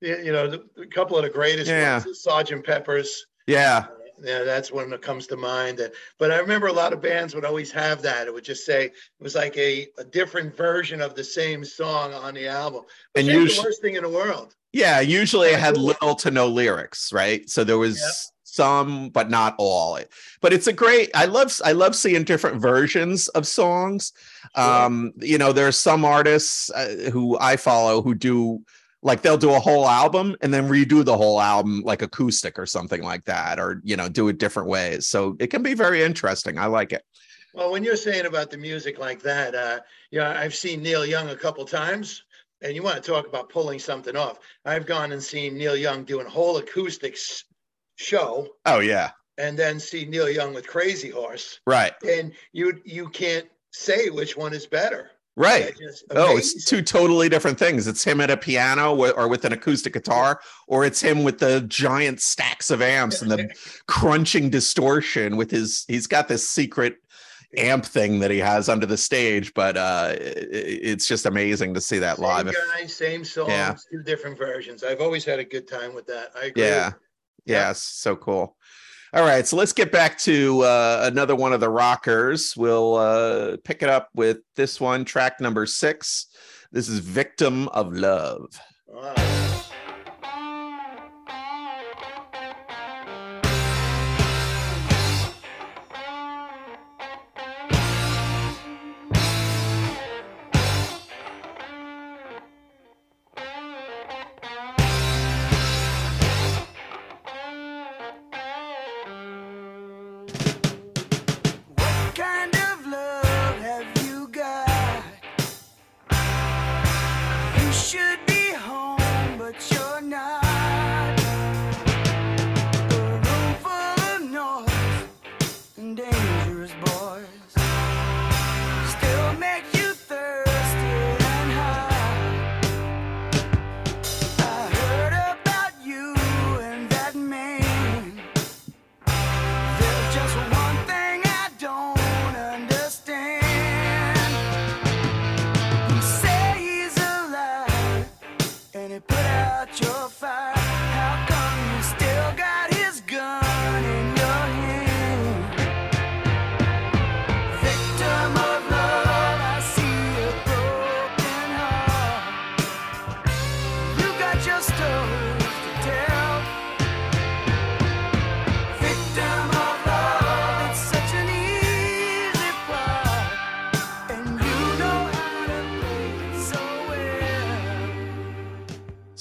You know, the, a couple of the greatest Yeah. ones, Sergeant Pepper's. Yeah. Yeah, that's one that comes to mind. But I remember a lot of bands would always have that. It would just say it was like a, a different version of the same song on the album. And And you usu- the worst thing in the world. Yeah, usually it had little to no lyrics, right? So there was. Some, but not all. But it's a great. I love. I love seeing different versions of songs. Um, you know, there are some artists uh, who I follow who do like they'll do a whole album and then redo the whole album like acoustic or something like that, or you know, do it different ways. So it can be very interesting. I like it. Well, when you're saying about the music like that, uh, you know, I've seen Neil Young a couple times, and you want to talk about pulling something off. I've gone and seen Neil Young doing whole acoustics show, Oh yeah, and then see Neil Young with Crazy Horse, right, and you you can't say which one is better. right. Oh, it's two totally different things. It's him at a piano or with an acoustic guitar, or it's him with the giant stacks of amps and the crunching distortion with his. He's got this secret amp thing that he has under the stage, but uh, it's just amazing to see that Same live. Guy, same songs, Yeah. two different versions. I've always had a good time with that. I agree. yeah, yeah, so cool. All right, so let's get back to uh, another one of the rockers. We'll uh, pick it up with this one, track number six. This is "Victim of Love." Wow.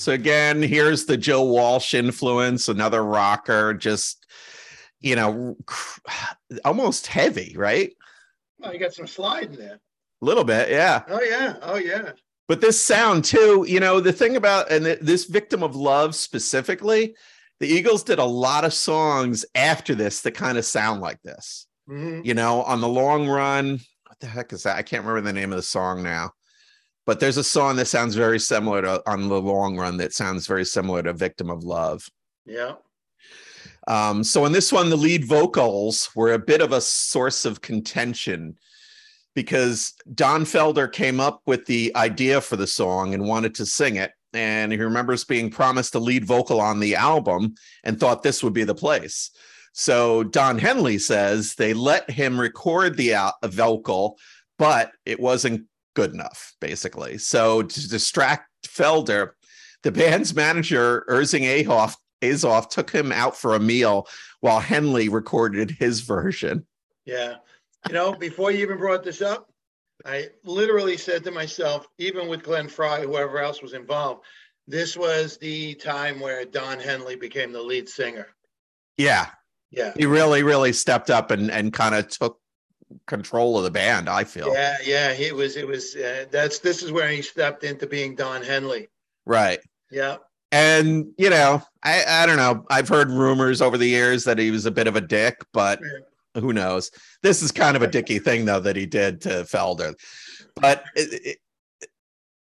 So again, here's the Joe Walsh influence, another rocker, just you know, almost heavy, right? Oh, you got some slide in there. A little bit, yeah. Oh yeah. Oh yeah. But this sound too, you know, the thing about and this victim of love specifically, the Eagles did a lot of songs after this that kind of sound like this. hmm You know, on the long run, what the heck is that? I can't remember the name of the song now. But there's a song that sounds very similar to on the long run that sounds very similar to Victim of Love. Yeah. Um, so in this one, the lead vocals were a bit of a source of contention because Don Felder came up with the idea for the song and wanted to sing it. And he remembers being promised a lead vocal on the album and thought this would be the place. So Don Henley says they let him record the al- vocal, but it wasn't good enough, basically. So to distract Felder, the band's manager, Irving Ahoff, Azoff took him out for a meal while Henley recorded his version. Yeah. You know, before you even brought this up, I literally said to myself, even with Glenn Frey, whoever else was involved, this was the time where Don Henley became the lead singer. Yeah, Yeah. he really, really stepped up and, and kind of took control of the band, I feel. Yeah, yeah, he was. It was. Uh, that's. This is where he stepped into being Don Henley. Right. Yeah, And, you know, I, I don't know. I've heard rumors over the years that he was a bit of a dick, but who knows? This is kind of a dicky thing, though, that he did to Felder. But it, it,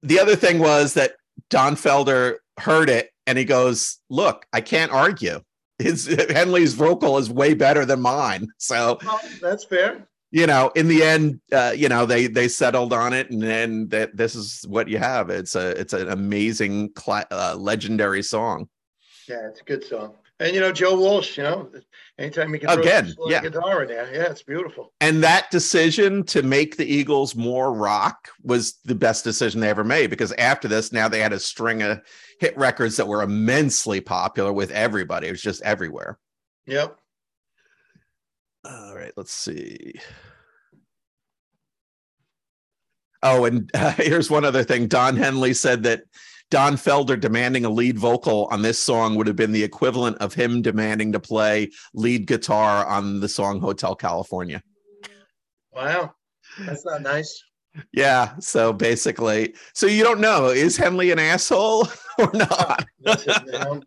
the other thing was that Don Felder heard it and he goes, Look, I can't argue. His Henley's vocal is way better than mine. So Well, that's fair. You know, in the end, uh, you know, they they settled on it, and then that this is what you have. It's a it's an amazing, cla- uh, legendary song. Yeah, it's a good song. And you know, Joe Walsh, you know, anytime you can Again, yeah. guitar in there, yeah, it's beautiful. And that decision to make the Eagles more rock was the best decision they ever made because after this, now they had a string of hit records that were immensely popular with everybody. It was just everywhere. Yep. All right, let's see. Oh, and uh, here's one other thing. Don Henley said that Don Felder demanding a lead vocal on this song would have been the equivalent of him demanding to play lead guitar on the song Hotel California. Wow. That's not nice. Yeah, so basically, so you don't know is Henley an asshole or not? You know,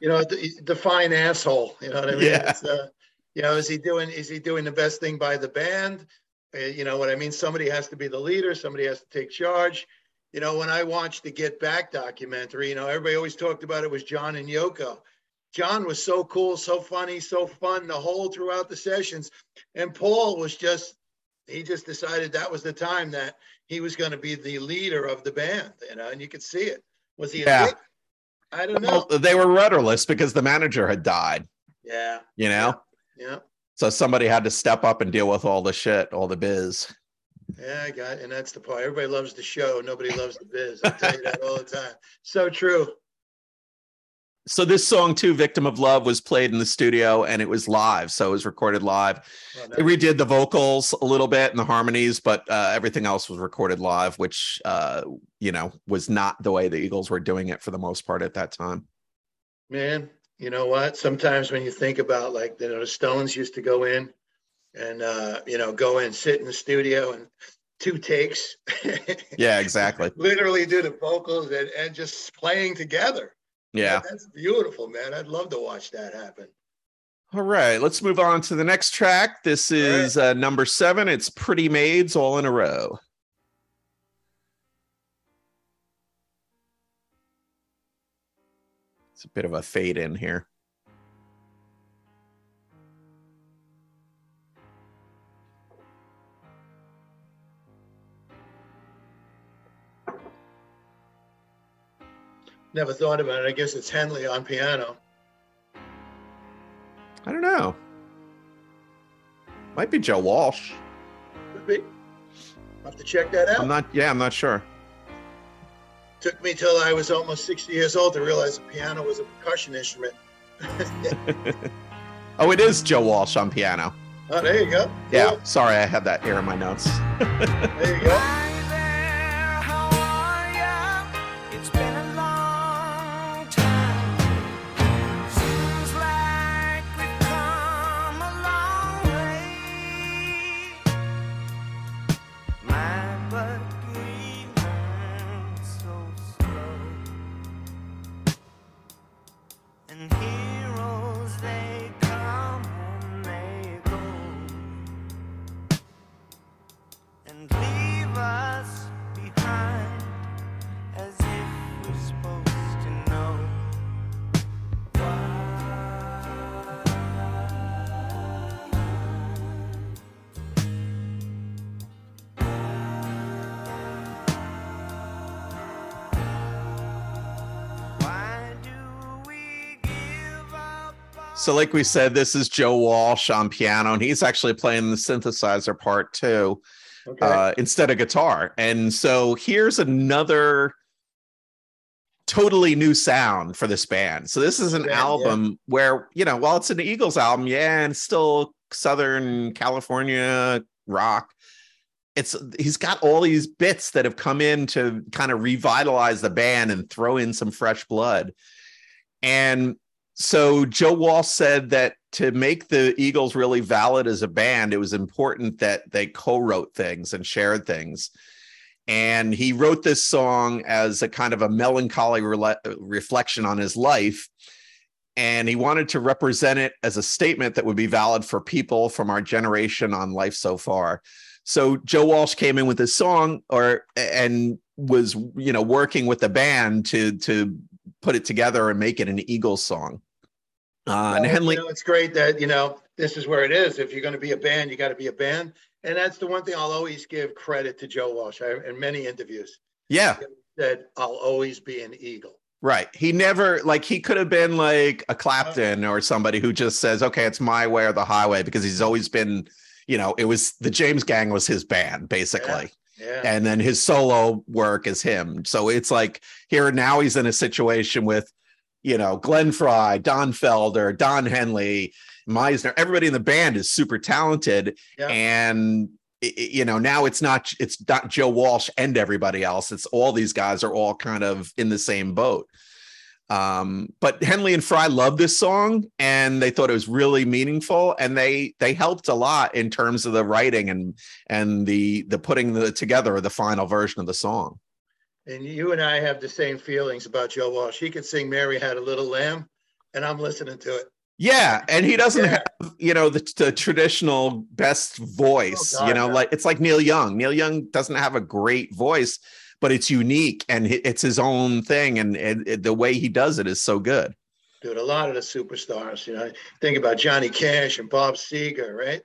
you know, d- define asshole. You know what I mean? Yeah. Uh, you know, is he doing is he doing the best thing by the band? Uh, you know what I mean? Somebody has to be the leader. Somebody has to take charge. You know, when I watched the Get Back documentary, you know, everybody always talked about it was John and Yoko. John was so cool, so funny, so fun the whole throughout the sessions, and Paul was just he just decided that was the time that he was going to be the leader of the band. You know, and you could see it. Was he a Yeah. I don't know. Well, they were rudderless because the manager had died, Yeah. you know? Yeah. So somebody had to step up and deal with all the shit, all the biz. Yeah, I got, and that's the part. Everybody loves the show. Nobody loves the biz. I tell you that all the time. So true. So this song too, "Victim of Love," was played in the studio and it was live, so it was recorded live. Well, They redid the vocals a little bit and the harmonies, but uh, everything else was recorded live, which uh, you know was not the way the Eagles were doing it for the most part at that time. Man, you know what? Sometimes when you think about like you know the Stones used to go in and uh, you know go in, sit in the studio and two takes. Yeah, exactly. Literally do the vocals and, and just playing together. Yeah. That's beautiful, man. I'd love to watch that happen. All right, let's move on to the next track. This All right. is uh, number seven. It's "Pretty Maids All in a Row." A bit of a fade in here. Never thought about it. I guess it's Henley on piano. I don't know. Might be Joe Walsh. Could be. I'll have to check that out. I'm not. Yeah, I'm not sure. Took me till I was almost 60 years old to realize the piano was a percussion instrument. Oh, it is Joe Walsh on piano. Oh, there you go. Yeah. Sorry, I had that here in my notes. There you go. So, like we said, this is Joe Walsh on piano, and he's actually playing the synthesizer part too, Okay. uh, instead of guitar. And so, here's another totally new sound for this band. So, this is an yeah. album where, you know, while it's an Eagles album, yeah, and still Southern California rock. It's he's got all these bits that have come in to kind of revitalize the band and throw in some fresh blood. And so Joe Walsh said that to make the Eagles really valid as a band, it was important that they co-wrote things and shared things. And he wrote this song as a kind of a melancholy rela- reflection on his life. And he wanted to represent it as a statement that would be valid for people from our generation on life so far. So Joe Walsh came in with this song or and was you know working with the band to to put it together and make it an Eagles song. Uh, and Henley, You know, it's great that, you know, this is where it is. If you're going to be a band, you got to be a band. And that's the one thing I'll always give credit to Joe Walsh I, in many interviews. Yeah. That I'll always be an Eagle. Right. He never like he could have been like a Clapton or somebody who just says, "Okay, it's my way or the highway," because he's always been, you know, it was the James Gang was his band basically, Yeah. and then his solo work is him. So it's like here now he's in a situation with, you know, Glenn Frey, Don Felder, Don Henley, Meisner. Everybody in the band is super talented, Yeah. and you know now it's not it's not Joe Walsh and everybody else. It's all these guys are all kind of in the same boat. Um, but Henley and Frey loved this song and they thought it was really meaningful and they they helped a lot in terms of the writing and and the the putting the together of the final version of the song. And you and I have the same feelings about Joe Walsh. He could sing Mary Had a Little Lamb, and I'm listening to it. Yeah, and he doesn't Yeah. have you know the, the traditional best voice. Oh, God, you know, no. like it's like Neil Young. Neil Young doesn't have a great voice, but it's unique and it's his own thing, and, and it- the way he does it is so good. Dude, a lot of the superstars, you know, think about Johnny Cash and Bob Seger, right?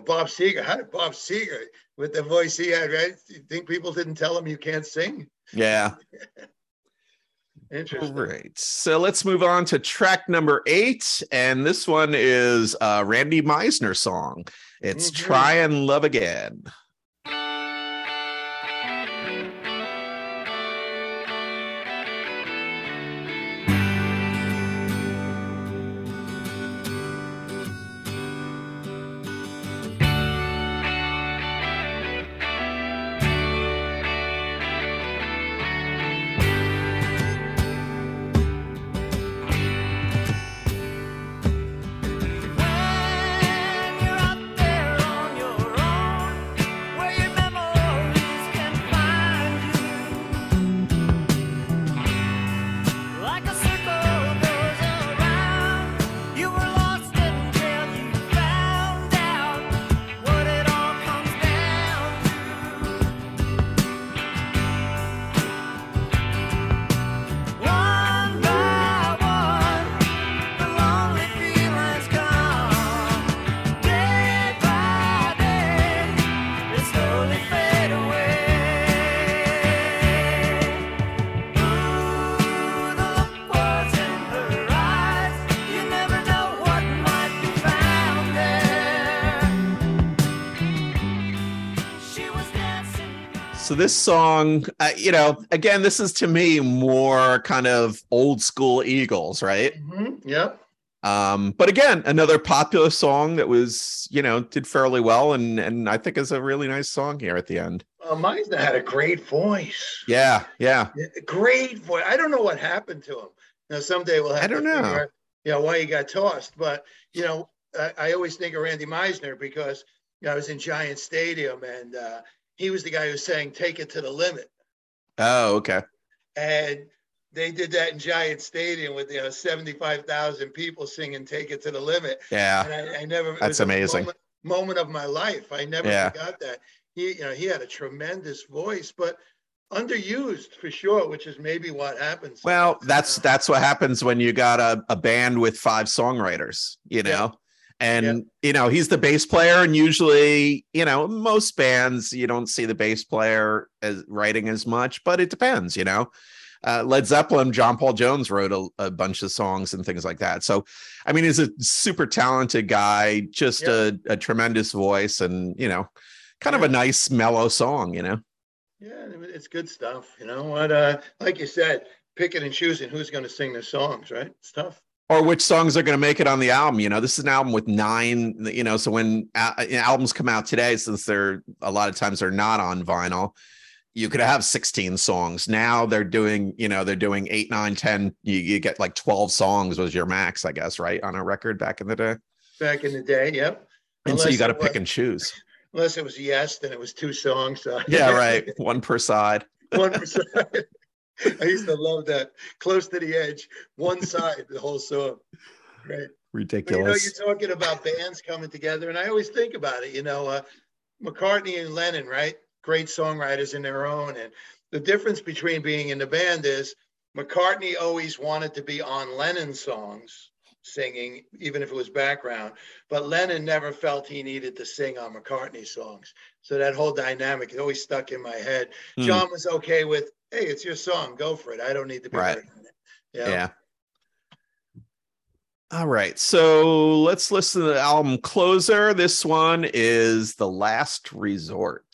Bob Seger, how did Bob Seger, with the voice he had, right? You think people didn't tell him you can't sing? Yeah. Interesting. Great. So let's move on to track number eight. And this one is a Randy Meisner song. It's Mhm. Try and Love Again. This song, uh, you know, again, this is to me more kind of old school Eagles, right? Mhm, Yep. Um, but again, another popular song that was, you know, did fairly well, and and I think is a really nice song here at the end. Uh, Meisner had a great voice. Yeah, yeah, Yeah, Great voice. I don't know what happened to him. Now someday we'll have I don't to know. figure you know, why he got tossed. But you know, I, I always think of Randy Meisner because you know, I was in Giant Stadium and uh, he was the guy who was saying, "Take It to the Limit," Oh, okay. and they did that in Giant Stadium with you know seventy-five thousand people singing "Take It to the Limit." Yeah, And I, I never. That's amazing. Moment, moment of my life. I never Yeah. forgot that. He, you know, he had a tremendous voice, but underused for sure, which is maybe what happens. Well, that's that's what happens when you got a, a band with five songwriters, you know. And Yeah. you know, he's the bass player, and usually, you know, most bands you don't see the bass player as writing as much, but it depends, you know. Uh, Led Zeppelin, John Paul Jones wrote a, a bunch of songs and things like that. So, I mean, he's a super talented guy, just Yeah. a, a tremendous voice, and you know, kind of a nice mellow song, you know. Yeah, it's good stuff. You know what? Uh, like you said, picking and choosing who's going to sing the songs, right? It's tough. Or which songs are going to make it on the album. You know, this is an album with nine. You know, so when uh, uh, a- albums come out today, since they're a lot of times they're not on vinyl, you could have 16 songs. Now they're doing, you know, they're doing eight, nine, 10. You, you get like 12 songs was your max, I guess, right? On a record back in the day. Back in the day, yep. And so you got to pick was- and choose. Unless it was yes, then it was two songs. So. Yeah, right. One per side. one percent. I used to love that. Close to the edge, one side, the whole song. Right. But you know, you're talking about bands coming together, and I always think about it. You know, uh, McCartney and Lennon, right? Great songwriters in their own. And the difference between being in the band is McCartney always wanted to be on Lennon's songs. singing, even if it was background. But Lennon never felt he needed to sing on McCartney songs. So that whole dynamic it always stuck in my head. Hmm. John was okay with, hey, it's your song, go for it. I don't need to be Right. on it. Yeah. Yeah. All right. So let's listen to the album closer. This one is The Last Resort.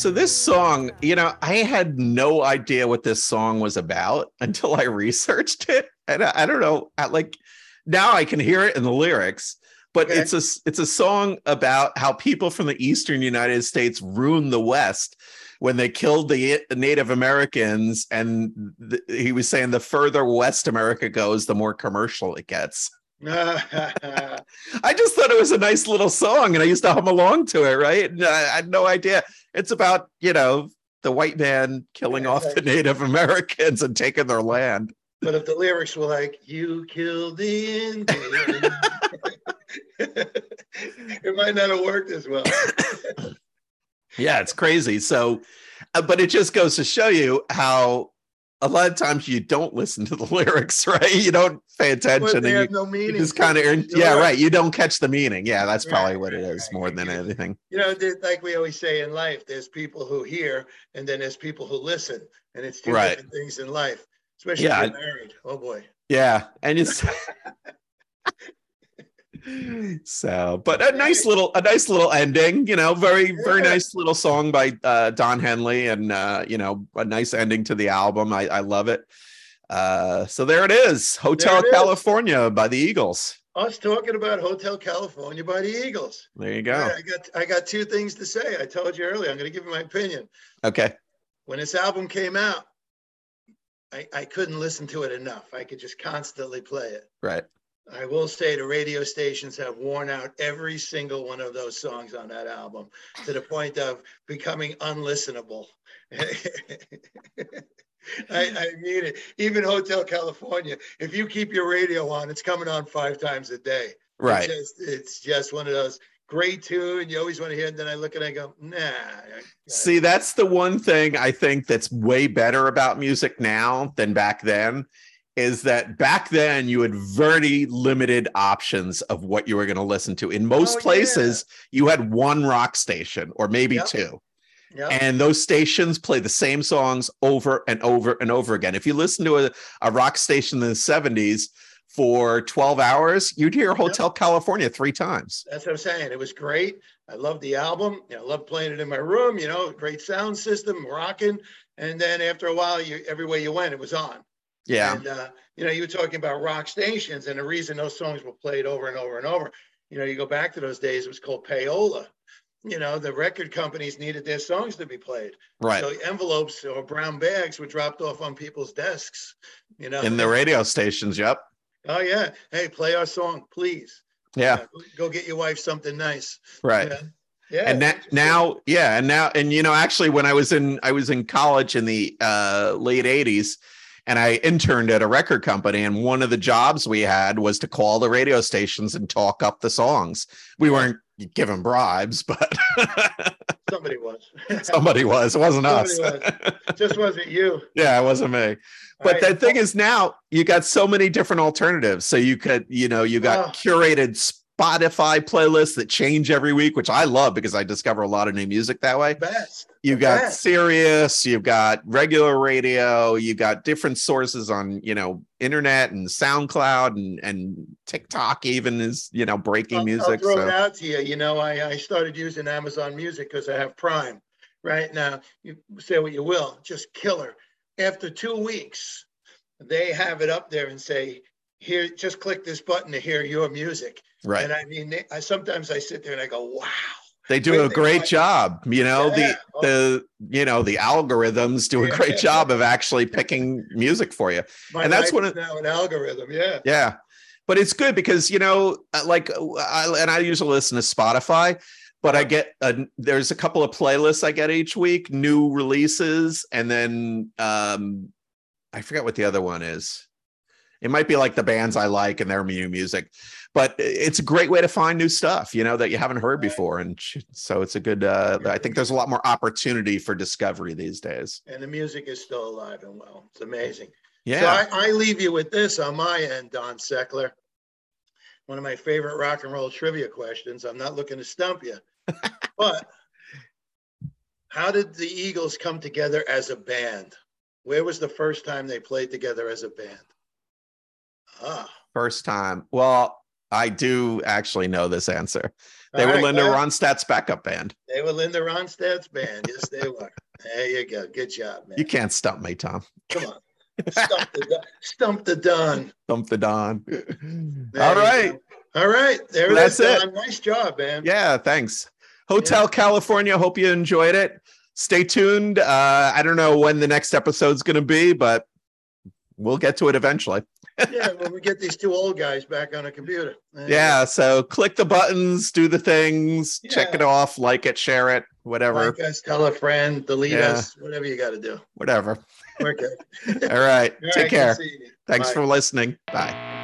So this song, you know, I had no idea what this song was about until I researched it. And I, I don't know, I, like now I can hear it in the lyrics, but Okay. it's a it's a song about how people from the eastern United States ruined the West when they killed the Native Americans. And th- he was saying the further West America goes, the more commercial it gets. I just thought it was a nice little song, and I used to hum along to it. Right? And I, I had no idea. It's about you know the white man killing Yeah, off the. Native Americans and taking their land. but if the lyrics were like, you killed the Indian, it might not have worked as well. Yeah, it's crazy. So, uh, but it just goes to show you how a lot of times you don't listen to the lyrics, right? You don't pay attention, they and have you, no you meaning. just kind of yeah, right. You don't catch the meaning. Yeah, that's probably Right, what it right, is right. more than anything. You know, like we always say in life, there's people who hear and then there's people who listen. And it's two different things in life, especially Yeah, if you're married. Oh boy. Yeah, and it's so, but a nice little, a nice little ending. You know, very, very nice little song by uh, Don Henley, and uh, you know, a nice ending to the album. I, I love it. Uh, so there it is, Hotel it is. California by the Eagles. Us talking about Hotel California by the Eagles. There you go. I got I got two things to say. I told you earlier. I'm going to give you my opinion. Okay, When this album came out, I, I couldn't listen to it enough. I could just constantly play it. right. I will say the radio stations have worn out every single one of those songs on that album to the point of becoming unlistenable. I, I mean it. Even Hotel California, if you keep your radio on, it's coming on five times a day. Right. It's just, it's just one of those great tune. You always want to hear it. And then I look and I go, nah. See, that's the one thing I think that's way better about music now than back then is that back then you had very limited options of what you were going to listen to. In most Oh, yeah. places, you had one rock station or maybe Yep. two. yeah. And those stations play the same songs over and over and over again. If you listen to a, a rock station in the 70s for 12 hours, you'd hear Hotel California three times. That's what I'm saying. It was great. I loved the album. I loved playing it in my room. You know, great sound system, rocking. And then after a while, you everywhere you went, it was on. Yeah. And uh, you know, you were talking about rock stations, and the reason those songs were played over and over and over. You know, you go back to those days. It was called payola. You know, the record companies needed their songs to be played. Right. So envelopes or brown bags were dropped off on people's desks. You know. In the radio stations. Yep. oh yeah. Hey, play our song, please. Yeah. Uh, go get your wife something nice. Right. Yeah. Yeah. and that now yeah and now and you know actually when i was in i was in college in the uh late 80s and I interned at a record company. And one of the jobs we had was to call the radio stations and talk up the songs. We weren't given bribes, but Somebody was. somebody was. It wasn't us. Somebody Just wasn't you. yeah, it wasn't me. But All the thing is now you got so many different alternatives. So you could, you know, you got Oh. curated Spotify playlists that change every week, which I love because I discover a lot of new music that way. best. You the got best. Sirius, you've got regular radio, you've got different sources on, you know, internet and SoundCloud and and TikTok even is, you know, breaking I'll, I'll music. throw So it out to you. You know, I, I started using Amazon Music because I have Prime. Right now, you say what you will, just killer. After two weeks, they have it up there and say, "Here, just click this button to hear your music." right. And I mean, they, I sometimes I sit there and I go, "Wow." They do Wait, a they great job. You know, Yeah. the the you know, the algorithms do a Yeah. great job of actually picking music for you. My And that's what now an algorithm. Yeah. Yeah. But it's good because, you know, uh, like, uh, I, and I usually listen to Spotify, but I get, a, there's a couple of playlists I get each week, new releases. And then um, I forget what the other one is. It might be like the bands I like and their new music, but it's a great way to find new stuff, you know, that you haven't heard before. And so it's a good, uh, I think there's a lot more opportunity for discovery these days. And the music is still alive and well. It's amazing. Yeah. So I, I leave you with this on my end, Don Seckler. One of my favorite rock and roll trivia questions. I'm not looking to stump you, but how did the Eagles come together as a band? Where was the first time they played together as a band? Ah, First time. Well, I do actually know this answer. They all were right, Linda well, Ronstadt's backup band. They were Linda Ronstadt's band. Yes, they were. There you go. Good job, man. You can't stump me, Tom. Come on. Stump the, Don- stump the Don. Stump the Don. There All right. Go. All right. There That's it. Don. Nice job, man. Yeah, thanks. Hotel California. Hope you enjoyed it. Stay tuned. Uh, I don't know when the next episode's going to be, but we'll get to it eventually. Yeah, when we get these two old guys back on a computer. Yeah. So click the buttons, do the things, check it off, like it, share it, whatever, Like us, tell a friend, delete Yeah. us, whatever you got to do. whatever. We're good. All right. All right, Take care. Thanks Bye. for listening. Bye.